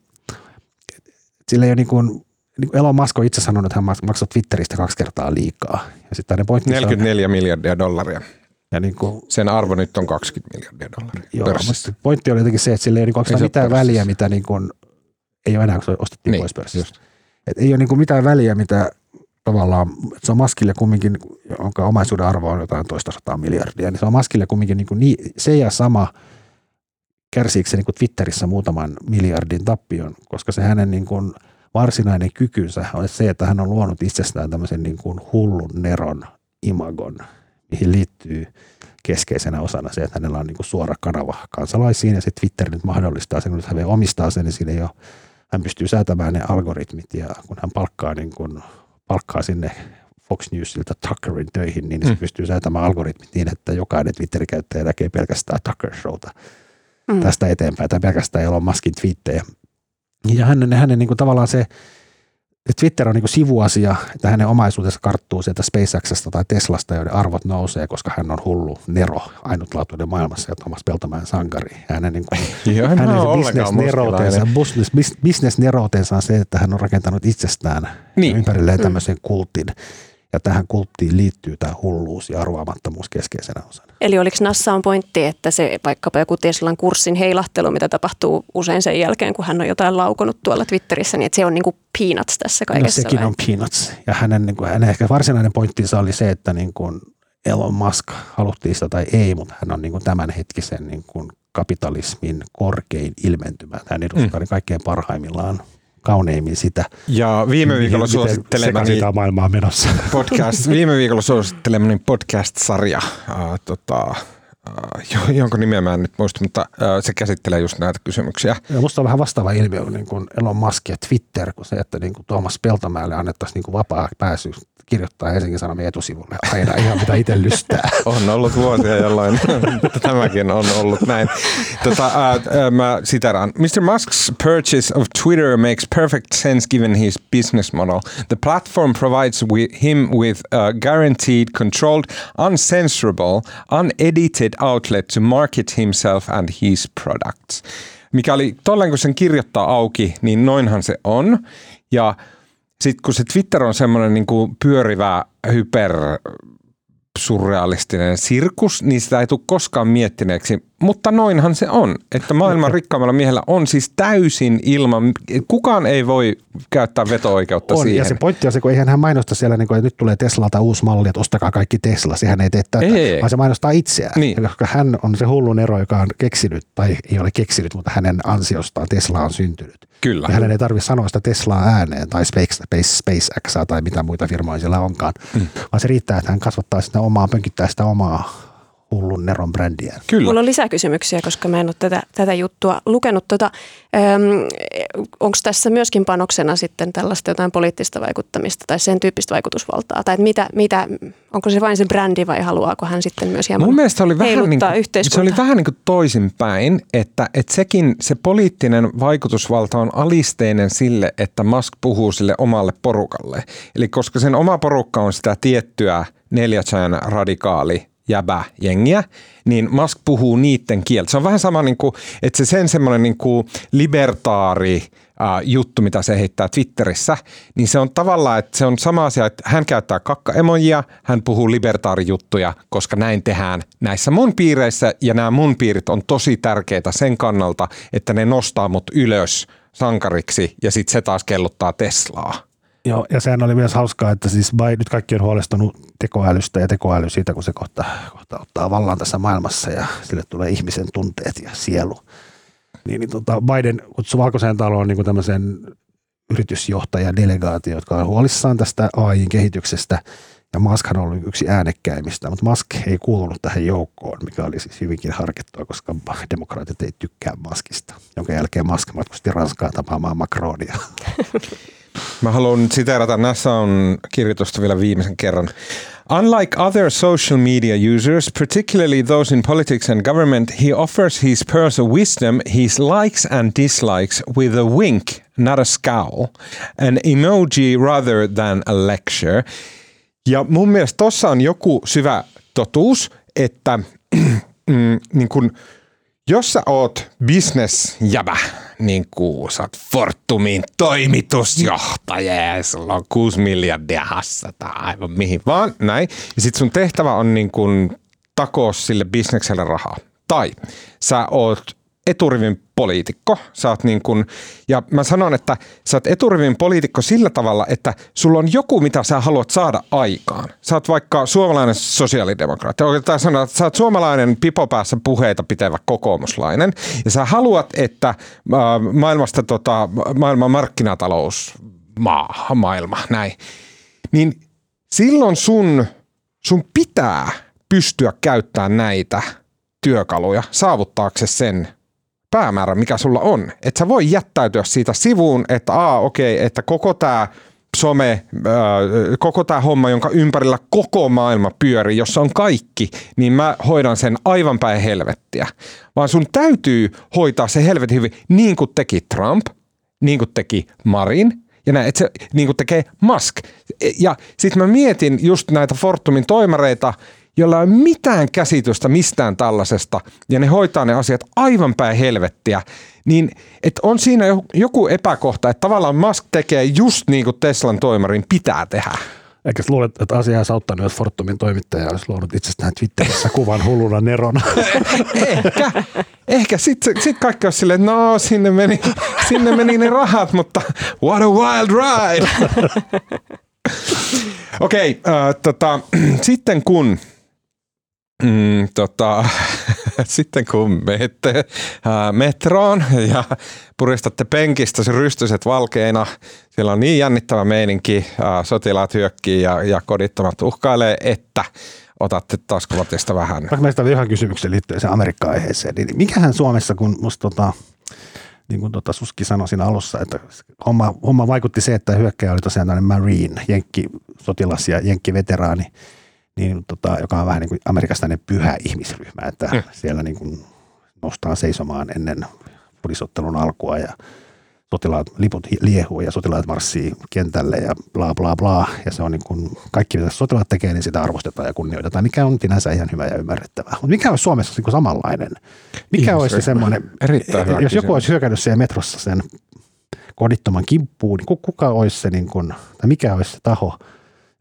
sillä ei ole niin kuin, niin Elon Musk on itse sanonut, että hän maksoi Twitteristä kaksi kertaa liikaa. Ja sitten 44 on, miljardia dollaria. Ja niin kuin, Sen arvo nyt on 20 miljardia dollaria Joo, pointti oli jotenkin se, että sillä ei, niin kuin, ei mitään väliä, mitä niin kuin, ei ole enää, kun se ostettiin niin, pois pörssistä. Et ei ole niin kuin mitään väliä, mitä tavallaan, että se on maskille kumminkin, jonka omaisuuden arvo on jotain toista sataa miljardia, niin se on maskille kumminkin niin kuin, niin, se ja sama kärsiikö se niin kuin Twitterissä muutaman miljardin tappion, koska se hänen niin kuin varsinainen kykynsä on se, että hän on luonut itsestään tämmöisen niin kuin hullun neron imagon – mihin liittyy keskeisenä osana se, että hänellä on niin kuin suora kanava kansalaisiin ja se Twitter nyt mahdollistaa sen, kun hän omistaa sen, niin siinä jo hän pystyy säätämään ne algoritmit ja kun hän palkkaa, niin kuin, palkkaa sinne Fox Newsilta Tuckerin töihin, niin mm. se pystyy säätämään algoritmit niin, että jokainen Twitter-käyttäjä näkee pelkästään Tucker Showta mm. tästä eteenpäin tai pelkästään Elon Muskin twiittejä. Ja hänen, hänen niin kuin tavallaan se, Twitter on niin kuin sivuasia, että hänen omaisuutensa karttuu sieltä SpaceXasta tai Teslasta, joiden arvot nousee, koska hän on hullu Nero, ainutlaatuinen maailmassa ja Thomas Peltomäen sankari. Hänen, niin kuin, Joo, hänen bisnesneroutensa, business, business on se, että hän on rakentanut itsestään niin. ympärilleen mm. tämmöisen kultin. Ja tähän kulttiin liittyy tämä hulluus ja arvaamattomuus keskeisenä osana. Eli oliko Nassaan pointti, että se vaikkapa joku Teslan kurssin heilahtelu, mitä tapahtuu usein sen jälkeen, kun hän on jotain laukonut tuolla Twitterissä, niin että se on niin kuin peanuts tässä no kaikessa? No sekin vai? on peanuts. Ja hänen, niin kuin, hänen ehkä varsinainen pointtinsa oli se, että niin kuin Elon Musk haluttiin sitä tai ei, mutta hän on niin kuin tämänhetkisen niin kuin kapitalismin korkein ilmentymä. Hän edustaa mm. kaikkein parhaimmillaan kauneimmin sitä. Ja viime viikolla suosittelemani maailmaa menossa. Podcast, viime viikolla suosittelemani podcast-sarja, äh, tota, jonka nimeä mä en nyt muista, mutta uh, se käsittelee just näitä kysymyksiä. Ja musta on vähän vastaava ilmiö niin kuin Elon Musk ja Twitter, kun se, että niin kuin Tuomas Peltomäelle annettaisiin niin kuin vapaa pääsy kirjoittaa Helsingin Sanomien etusivulle aina ihan mitä itse lystää. On ollut vuosia, jolloin tämäkin on ollut näin. Tota, uh, uh, mä siteraan. Mr. Musk's purchase of Twitter makes perfect sense given his business model. The platform provides him with a guaranteed, controlled, uncensorable, unedited outlet to market himself and his products. Mikä oli tolleen, kun sen kirjoittaa auki, niin noinhan se on. Ja sitten kun se Twitter on semmoinen niin kuin pyörivä hyper surrealistinen sirkus, niin sitä ei tule koskaan miettineeksi. Mutta noinhan se on, että maailman rikkaimmalla miehellä on siis täysin ilman, kukaan ei voi käyttää veto-oikeutta on, siihen. Ja se pointti on se, kun eihän hän mainosta siellä, niin kuin, että nyt tulee Teslalta uusi malli, että ostakaa kaikki Tesla, sehän ei tee tätä, ei. vaan se mainostaa itseään. Niin. Koska hän on se hullun ero, joka on keksinyt, tai ei ole keksinyt, mutta hänen ansiostaan Tesla on syntynyt. Kyllä. Ja hänen ei tarvitse sanoa sitä Teslaa ääneen tai Space, Space, SpaceX tai mitä muita firmoja siellä onkaan, mm. vaan se riittää, että hän kasvattaa sitä omaa, pönkittää sitä omaa hullun Neron brändiä. Kyllä. Mulla on lisäkysymyksiä, koska mä en ole tätä, tätä juttua lukenut. Tota, Onko tässä myöskin panoksena sitten tällaista jotain poliittista vaikuttamista tai sen tyyppistä vaikutusvaltaa? Tai mitä, mitä, onko se vain se brändi vai haluaako hän sitten myös hieman Mun mielestä oli vähän niin kuin, se oli vähän niin kuin toisinpäin, että, että sekin se poliittinen vaikutusvalta on alisteinen sille, että Musk puhuu sille omalle porukalle. Eli koska sen oma porukka on sitä tiettyä neljätsajan radikaali jäbä jengiä, niin Musk puhuu niiden kieltä. Se on vähän sama, niin kuin, että se sen semmoinen niin kuin libertaari juttu, mitä se heittää Twitterissä, niin se on tavallaan, että se on sama asia, että hän käyttää kakkaemojia, hän puhuu libertaarijuttuja, koska näin tehdään näissä mun piireissä, ja nämä mun piirit on tosi tärkeitä sen kannalta, että ne nostaa mut ylös sankariksi, ja sitten se taas kelluttaa Teslaa. Joo, ja sehän oli myös hauskaa, että siis by, nyt kaikki on huolestunut tekoälystä ja tekoäly siitä, kun se kohta, kohta ottaa vallan tässä maailmassa ja sille tulee ihmisen tunteet ja sielu. Niin, niin tota Biden kutsui valkoiseen taloon niin tämmöisen yritysjohtaja delegaatio, jotka on huolissaan tästä AI-kehityksestä. Ja Musk on ollut yksi äänekkäimmistä, mutta Musk ei kuulunut tähän joukkoon, mikä oli siis hyvinkin harkittua, koska demokraatit ei tykkää Muskista, jonka jälkeen Musk matkusti Ranskaan tapaamaan Macronia. Mä haluan siteerata NASAn kirjoitusta vielä viimeisen kerran. Unlike other social media users, particularly those in politics and government, he offers his pearls of wisdom, his likes and dislikes with a wink, not a scowl, an emoji rather than a lecture. Ja mun mielestä tossa on joku syvä totuus, että mm, niin kun, jos sä oot bisnesjäbä, niin kuin sä oot Fortumin toimitusjohtaja ja sulla on 6 miljardia hassata aivan mihin vaan, näin. Ja sit sun tehtävä on niin kuin takoa sille bisnekselle rahaa. Tai sä oot eturivin poliitikko. Sä oot niin kun, ja mä sanon, että sä oot eturivin poliitikko sillä tavalla, että sulla on joku, mitä sä haluat saada aikaan. Sä oot vaikka suomalainen sosiaalidemokraatti. Oikeastaan sanoa, että sä oot suomalainen pipopäässä puheita pitävä kokoomuslainen. Ja sä haluat, että äh, maailmasta tota, maailman markkinatalous maa, maailma, näin. Niin silloin sun, sun pitää pystyä käyttämään näitä työkaluja saavuttaaksesi sen päämäärä, mikä sulla on. Että sä voi jättäytyä siitä sivuun, että aa okei, okay, että koko tämä some, koko tämä homma, jonka ympärillä koko maailma pyörii, jossa on kaikki, niin mä hoidan sen aivan päin helvettiä. Vaan sun täytyy hoitaa se helvetin hyvin, niin kuin teki Trump, niin kuin teki Marin, ja näin, että se niin kuin tekee Musk. Ja sitten mä mietin just näitä Fortumin toimareita, jolla ei ole mitään käsitystä mistään tällaisesta, ja ne hoitaa ne asiat aivan päin helvettiä, niin että on siinä joku epäkohta, että tavallaan Musk tekee just niin kuin Teslan toimarin pitää tehdä. Eikä luulet, että asia olisi auttanut, jos Fortumin toimittaja olisi luonut itsestään Twitterissä kuvan hulluna nerona? ehkä. Ehkä sitten sit kaikki olisi silleen, että no sinne meni, sinne meni ne rahat, mutta what a wild ride. Okei, okay, äh, tota, sitten kun Mm, tota, sitten kun menette ää, metroon ja puristatte penkistä se rystyset valkeina, siellä on niin jännittävä meininki, ää, sotilaat hyökkii ja, ja kodittomat uhkailee, että otatte taskuvatista vähän. Vaikka meistä oli ihan kysymyksen liittyen se Amerikka-aiheeseen, niin mikähän Suomessa, kun musta tota, niin kuin tota Suski sanoi siinä alussa, että homma, homma vaikutti se, että hyökkäjä oli tosiaan tämmöinen Marine, jenkki sotilas ja jenkki veteraani, niin tota, joka on vähän niin kuin Amerikasta pyhä ihmisryhmä, että mm. siellä niin kuin nostaa seisomaan ennen pudisottelun alkua ja sotilaat, liput liehuu ja sotilaat marssii kentälle ja bla bla bla. Ja se on niin kuin, kaikki mitä sotilaat tekee, niin sitä arvostetaan ja kunnioitetaan, mikä on sinänsä ihan hyvä ja ymmärrettävää. Mutta mikä olisi Suomessa niin kuin samanlainen? Mikä Ihmisryhmä. olisi se semmoinen, Erittäin jos kysymys. joku olisi hyökännyt siellä metrossa sen kodittoman kimppuun, niin kuka olisi se, niin kuin, tai mikä olisi se taho,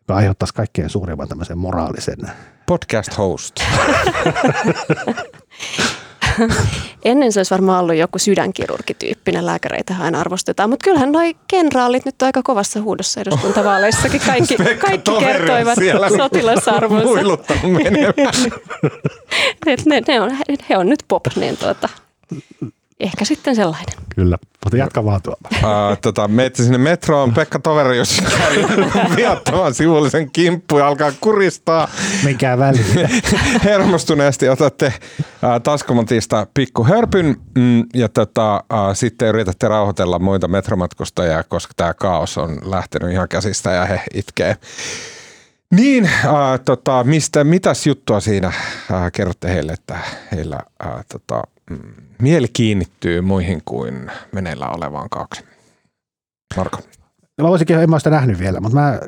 joka aiheuttaisi kaikkein suurimman tämmöisen moraalisen... Podcast host. Ennen se olisi varmaan ollut joku sydänkirurgityyppinen, lääkäreitä aina arvostetaan, mutta kyllähän noi kenraalit nyt on aika kovassa huudossa eduskuntavaaleissakin. Kaikki, kaikki kertoivat sotilasarvonsa. ne, ne on, he on nyt pop, niin tuota, ehkä sitten sellainen. Kyllä, mutta jatka vaan tuolla. Uh, tota, meitte sinne metroon, Pekka Toveri, jos käy viattamaan sivullisen kimppu ja alkaa kuristaa. Menkää väliin. Hermostuneesti otatte uh, taskumatista pikku hörpyn mm, ja tota, uh, sitten yritätte rauhoitella muita metromatkustajia, koska tämä kaos on lähtenyt ihan käsistä ja he itkee. Niin, äh, tota, mistä, mitäs juttua siinä äh, kerrotte heille, että heillä äh, tota, mieli kiinnittyy muihin kuin meneillä olevaan kaksi. Marko. Mä voisinkin, en mä sitä nähnyt vielä, mutta mä,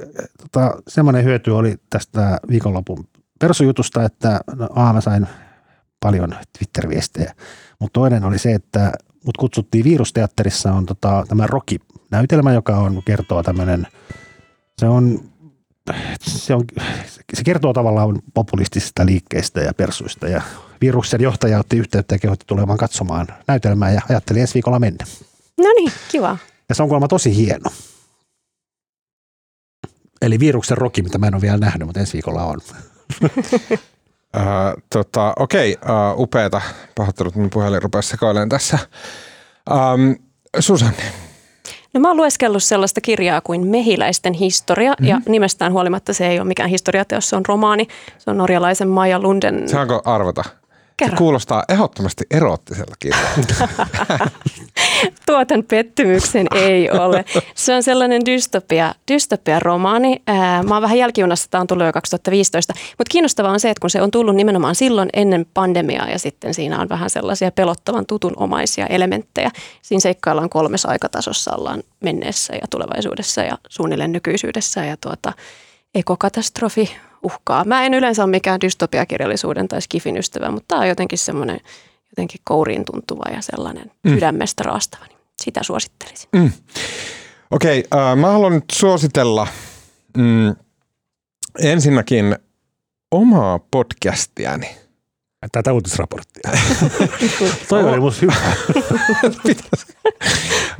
tota, semmoinen hyöty oli tästä viikonlopun persujutusta, että no, A, mä sain paljon Twitter-viestejä, mutta toinen oli se, että mut kutsuttiin virusteatterissa on tota, tämä Rocky-näytelmä, joka on, kertoo tämmöinen, se on se, on, se kertoo tavallaan populistisista liikkeistä ja persuista ja viruksen johtaja otti yhteyttä ja kehotti tulemaan katsomaan näytelmää ja ajatteli ensi viikolla mennä. No niin, kiva. Ja se on kuulemma tosi hieno. Eli viruksen roki, mitä mä en ole vielä nähnyt, mutta ensi viikolla on. uh, tota, Okei, okay, uh, upeata. Pahoittelut, mun puhelin rupesi sekoilemaan tässä. Um, Susanne, No mä oon lueskellut sellaista kirjaa kuin Mehiläisten historia, mm-hmm. ja nimestään huolimatta se ei ole mikään historiateos, se on romaani. Se on norjalaisen Maja Lunden. Saanko arvata? Kerro. Kuulostaa ehdottomasti eroottiselta kirjalta. Tuotan pettymyksen ei ole. Se on sellainen dystopia, dystopia-romaani. Mä oon vähän jälkijunassa, tämä on tullut jo 2015. Mutta kiinnostavaa on se, että kun se on tullut nimenomaan silloin ennen pandemiaa ja sitten siinä on vähän sellaisia pelottavan tutunomaisia elementtejä. Siinä seikkaillaan kolmessa aikatasossa, ollaan menneessä ja tulevaisuudessa ja suunnilleen nykyisyydessä ja tuota, ekokatastrofi uhkaa. Mä en yleensä ole mikään dystopiakirjallisuuden tai skifin ystävä, mutta tämä on jotenkin semmoinen jotenkin kouriin tuntuva ja sellainen mm. sydämestä raastava. Niin sitä suosittelisin. Mm. Okei, okay, äh, mä haluan nyt suositella mm, ensinnäkin omaa podcastiani – tätä uutisraporttia. Toi oli musta hyvä.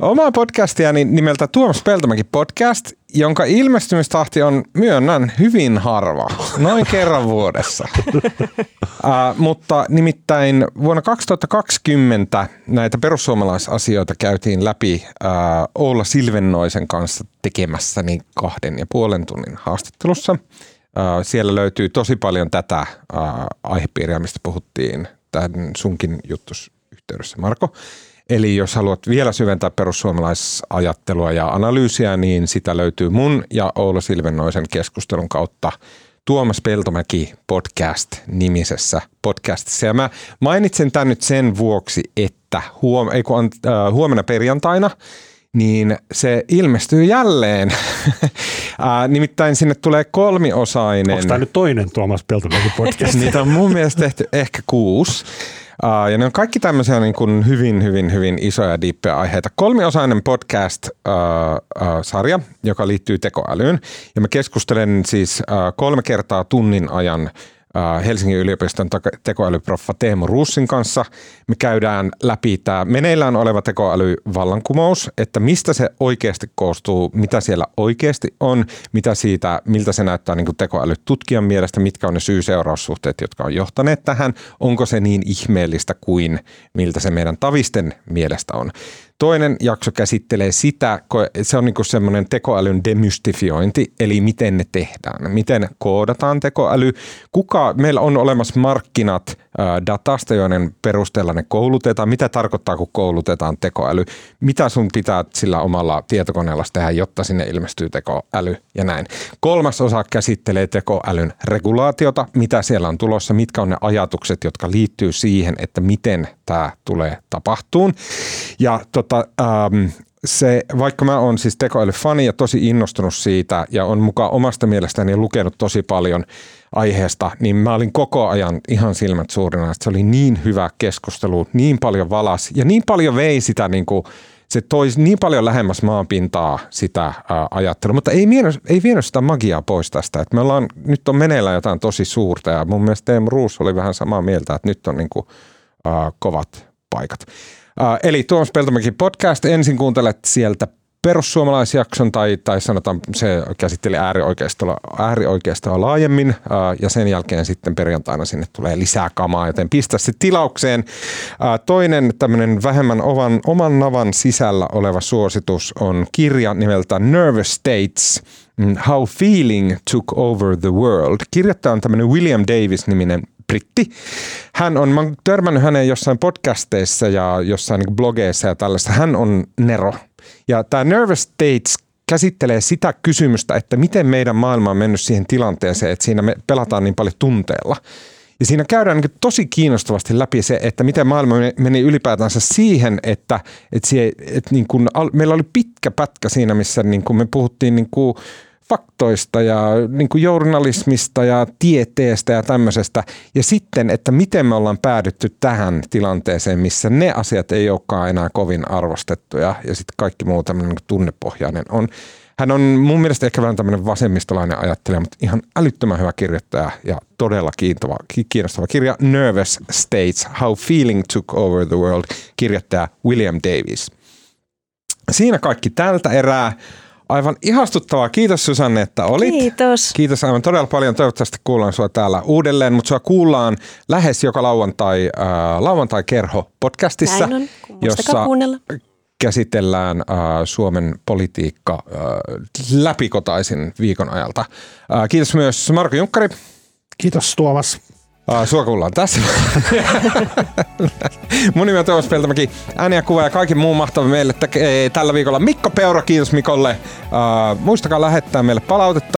Omaa podcastia nimeltä Tuomas Peltomäki podcast, jonka ilmestymistahti on, myönnän, hyvin harva. Noin kerran vuodessa. uh, mutta nimittäin vuonna 2020 näitä perussuomalaisasioita käytiin läpi uh, Oula Silvennoisen kanssa tekemässäni kahden ja puolen tunnin haastattelussa – siellä löytyy tosi paljon tätä aihepiiriä, mistä puhuttiin tämän sunkin juttus yhteydessä, Marko. Eli jos haluat vielä syventää perussuomalaisajattelua ja analyysiä, niin sitä löytyy mun ja Oula Silvennoisen keskustelun kautta Tuomas Peltomäki podcast-nimisessä podcastissa. Ja mä mainitsen tämän nyt sen vuoksi, että huom- ei kun, äh, huomenna perjantaina – niin se ilmestyy jälleen. nimittäin sinne tulee kolmiosainen. Onko tämä nyt toinen Tuomas Peltomäki podcast? Niitä on mun mielestä tehty ehkä kuusi. Ja ne on kaikki tämmöisiä niin kuin hyvin, hyvin, hyvin isoja, diippejä aiheita. Kolmiosainen podcast-sarja, joka liittyy tekoälyyn. Ja mä keskustelen siis kolme kertaa tunnin ajan Helsingin yliopiston tekoälyproffa Teemu Ruussin kanssa. Me käydään läpi tämä meneillään oleva tekoälyvallankumous, että mistä se oikeasti koostuu, mitä siellä oikeasti on, mitä siitä, miltä se näyttää niin tekoälytutkijan mielestä, mitkä on ne syy-seuraussuhteet, jotka on johtaneet tähän, onko se niin ihmeellistä kuin miltä se meidän tavisten mielestä on. Toinen jakso käsittelee sitä, se on niinku semmoinen tekoälyn demystifiointi, eli miten ne tehdään, miten koodataan tekoäly, kuka, meillä on olemassa markkinat datasta, joiden perusteella ne koulutetaan, mitä tarkoittaa, kun koulutetaan tekoäly, mitä sun pitää sillä omalla tietokoneella tehdä, jotta sinne ilmestyy tekoäly ja näin. Kolmas osa käsittelee tekoälyn regulaatiota, mitä siellä on tulossa, mitkä on ne ajatukset, jotka liittyy siihen, että miten tämä tulee tapahtuun. Ja tota, ähm, se, vaikka mä oon siis tekoälyfani ja tosi innostunut siitä ja on mukaan omasta mielestäni lukenut tosi paljon aiheesta, niin mä olin koko ajan ihan silmät suurina. Se oli niin hyvä keskustelu, niin paljon valas ja niin paljon vei sitä niin kuin, se toi niin paljon lähemmäs maanpintaa sitä ää, ajattelua, mutta ei, vienyt, ei vienyt sitä magiaa pois tästä. Et me ollaan, nyt on meneillä jotain tosi suurta ja mun mielestä Teemu Ruus oli vähän samaa mieltä, että nyt on niin kuin, ää, kovat paikat. Ää, eli Tuomas Peltomäki podcast, ensin kuuntelet sieltä perussuomalaisjakson tai, tai sanotaan se käsitteli äärioikeistoa, äärioikeistoa laajemmin ää, ja sen jälkeen sitten perjantaina sinne tulee lisää kamaa, joten pistä se tilaukseen. Ää, toinen tämmöinen vähemmän oman, oman navan sisällä oleva suositus on kirja nimeltä Nervous States mm, – How Feeling Took Over the World. Kirjoittaja on tämmöinen William Davis-niminen britti. Hän on, mä oon törmännyt häneen jossain podcasteissa ja jossain niin blogeissa ja tällaista. Hän on Nero. Ja tämä Nervous States käsittelee sitä kysymystä, että miten meidän maailma on mennyt siihen tilanteeseen, että siinä me pelataan niin paljon tunteella. Ja siinä käydään niin tosi kiinnostavasti läpi se, että miten maailma meni ylipäätänsä siihen, että, että, sie, että niin kuin, meillä oli pitkä pätkä siinä, missä niin kuin me puhuttiin niin kuin faktoista ja niin kuin journalismista ja tieteestä ja tämmöisestä. Ja sitten, että miten me ollaan päädytty tähän tilanteeseen, missä ne asiat ei olekaan enää kovin arvostettuja ja sitten kaikki muu tämmöinen niin tunnepohjainen on. Hän on mun mielestä ehkä vähän tämmöinen vasemmistolainen ajattelija, mutta ihan älyttömän hyvä kirjoittaja ja todella kiinnostava, kiinnostava kirja Nervous States, How Feeling Took Over the World, kirjoittaja William Davis. Siinä kaikki tältä erää. Aivan ihastuttavaa. Kiitos Susanne, että olit. Kiitos. Kiitos aivan todella paljon. Toivottavasti kuullaan sinua täällä uudelleen, mutta sinua kuullaan lähes joka lauantai, äh, lauantai-kerho podcastissa, Näin on. jossa kuunnella. käsitellään äh, Suomen politiikka äh, läpikotaisin viikon ajalta. Äh, kiitos myös Marko Junkkari. Kiitos Tuomas. Uh, sua kuullaan tässä. Mun nimi on Tuomas Peltomäki. Ääni ja kuva ja kaikki muu mahtava meille tekee tällä viikolla Mikko Peura. Kiitos Mikolle. Uh, muistakaa lähettää meille palautetta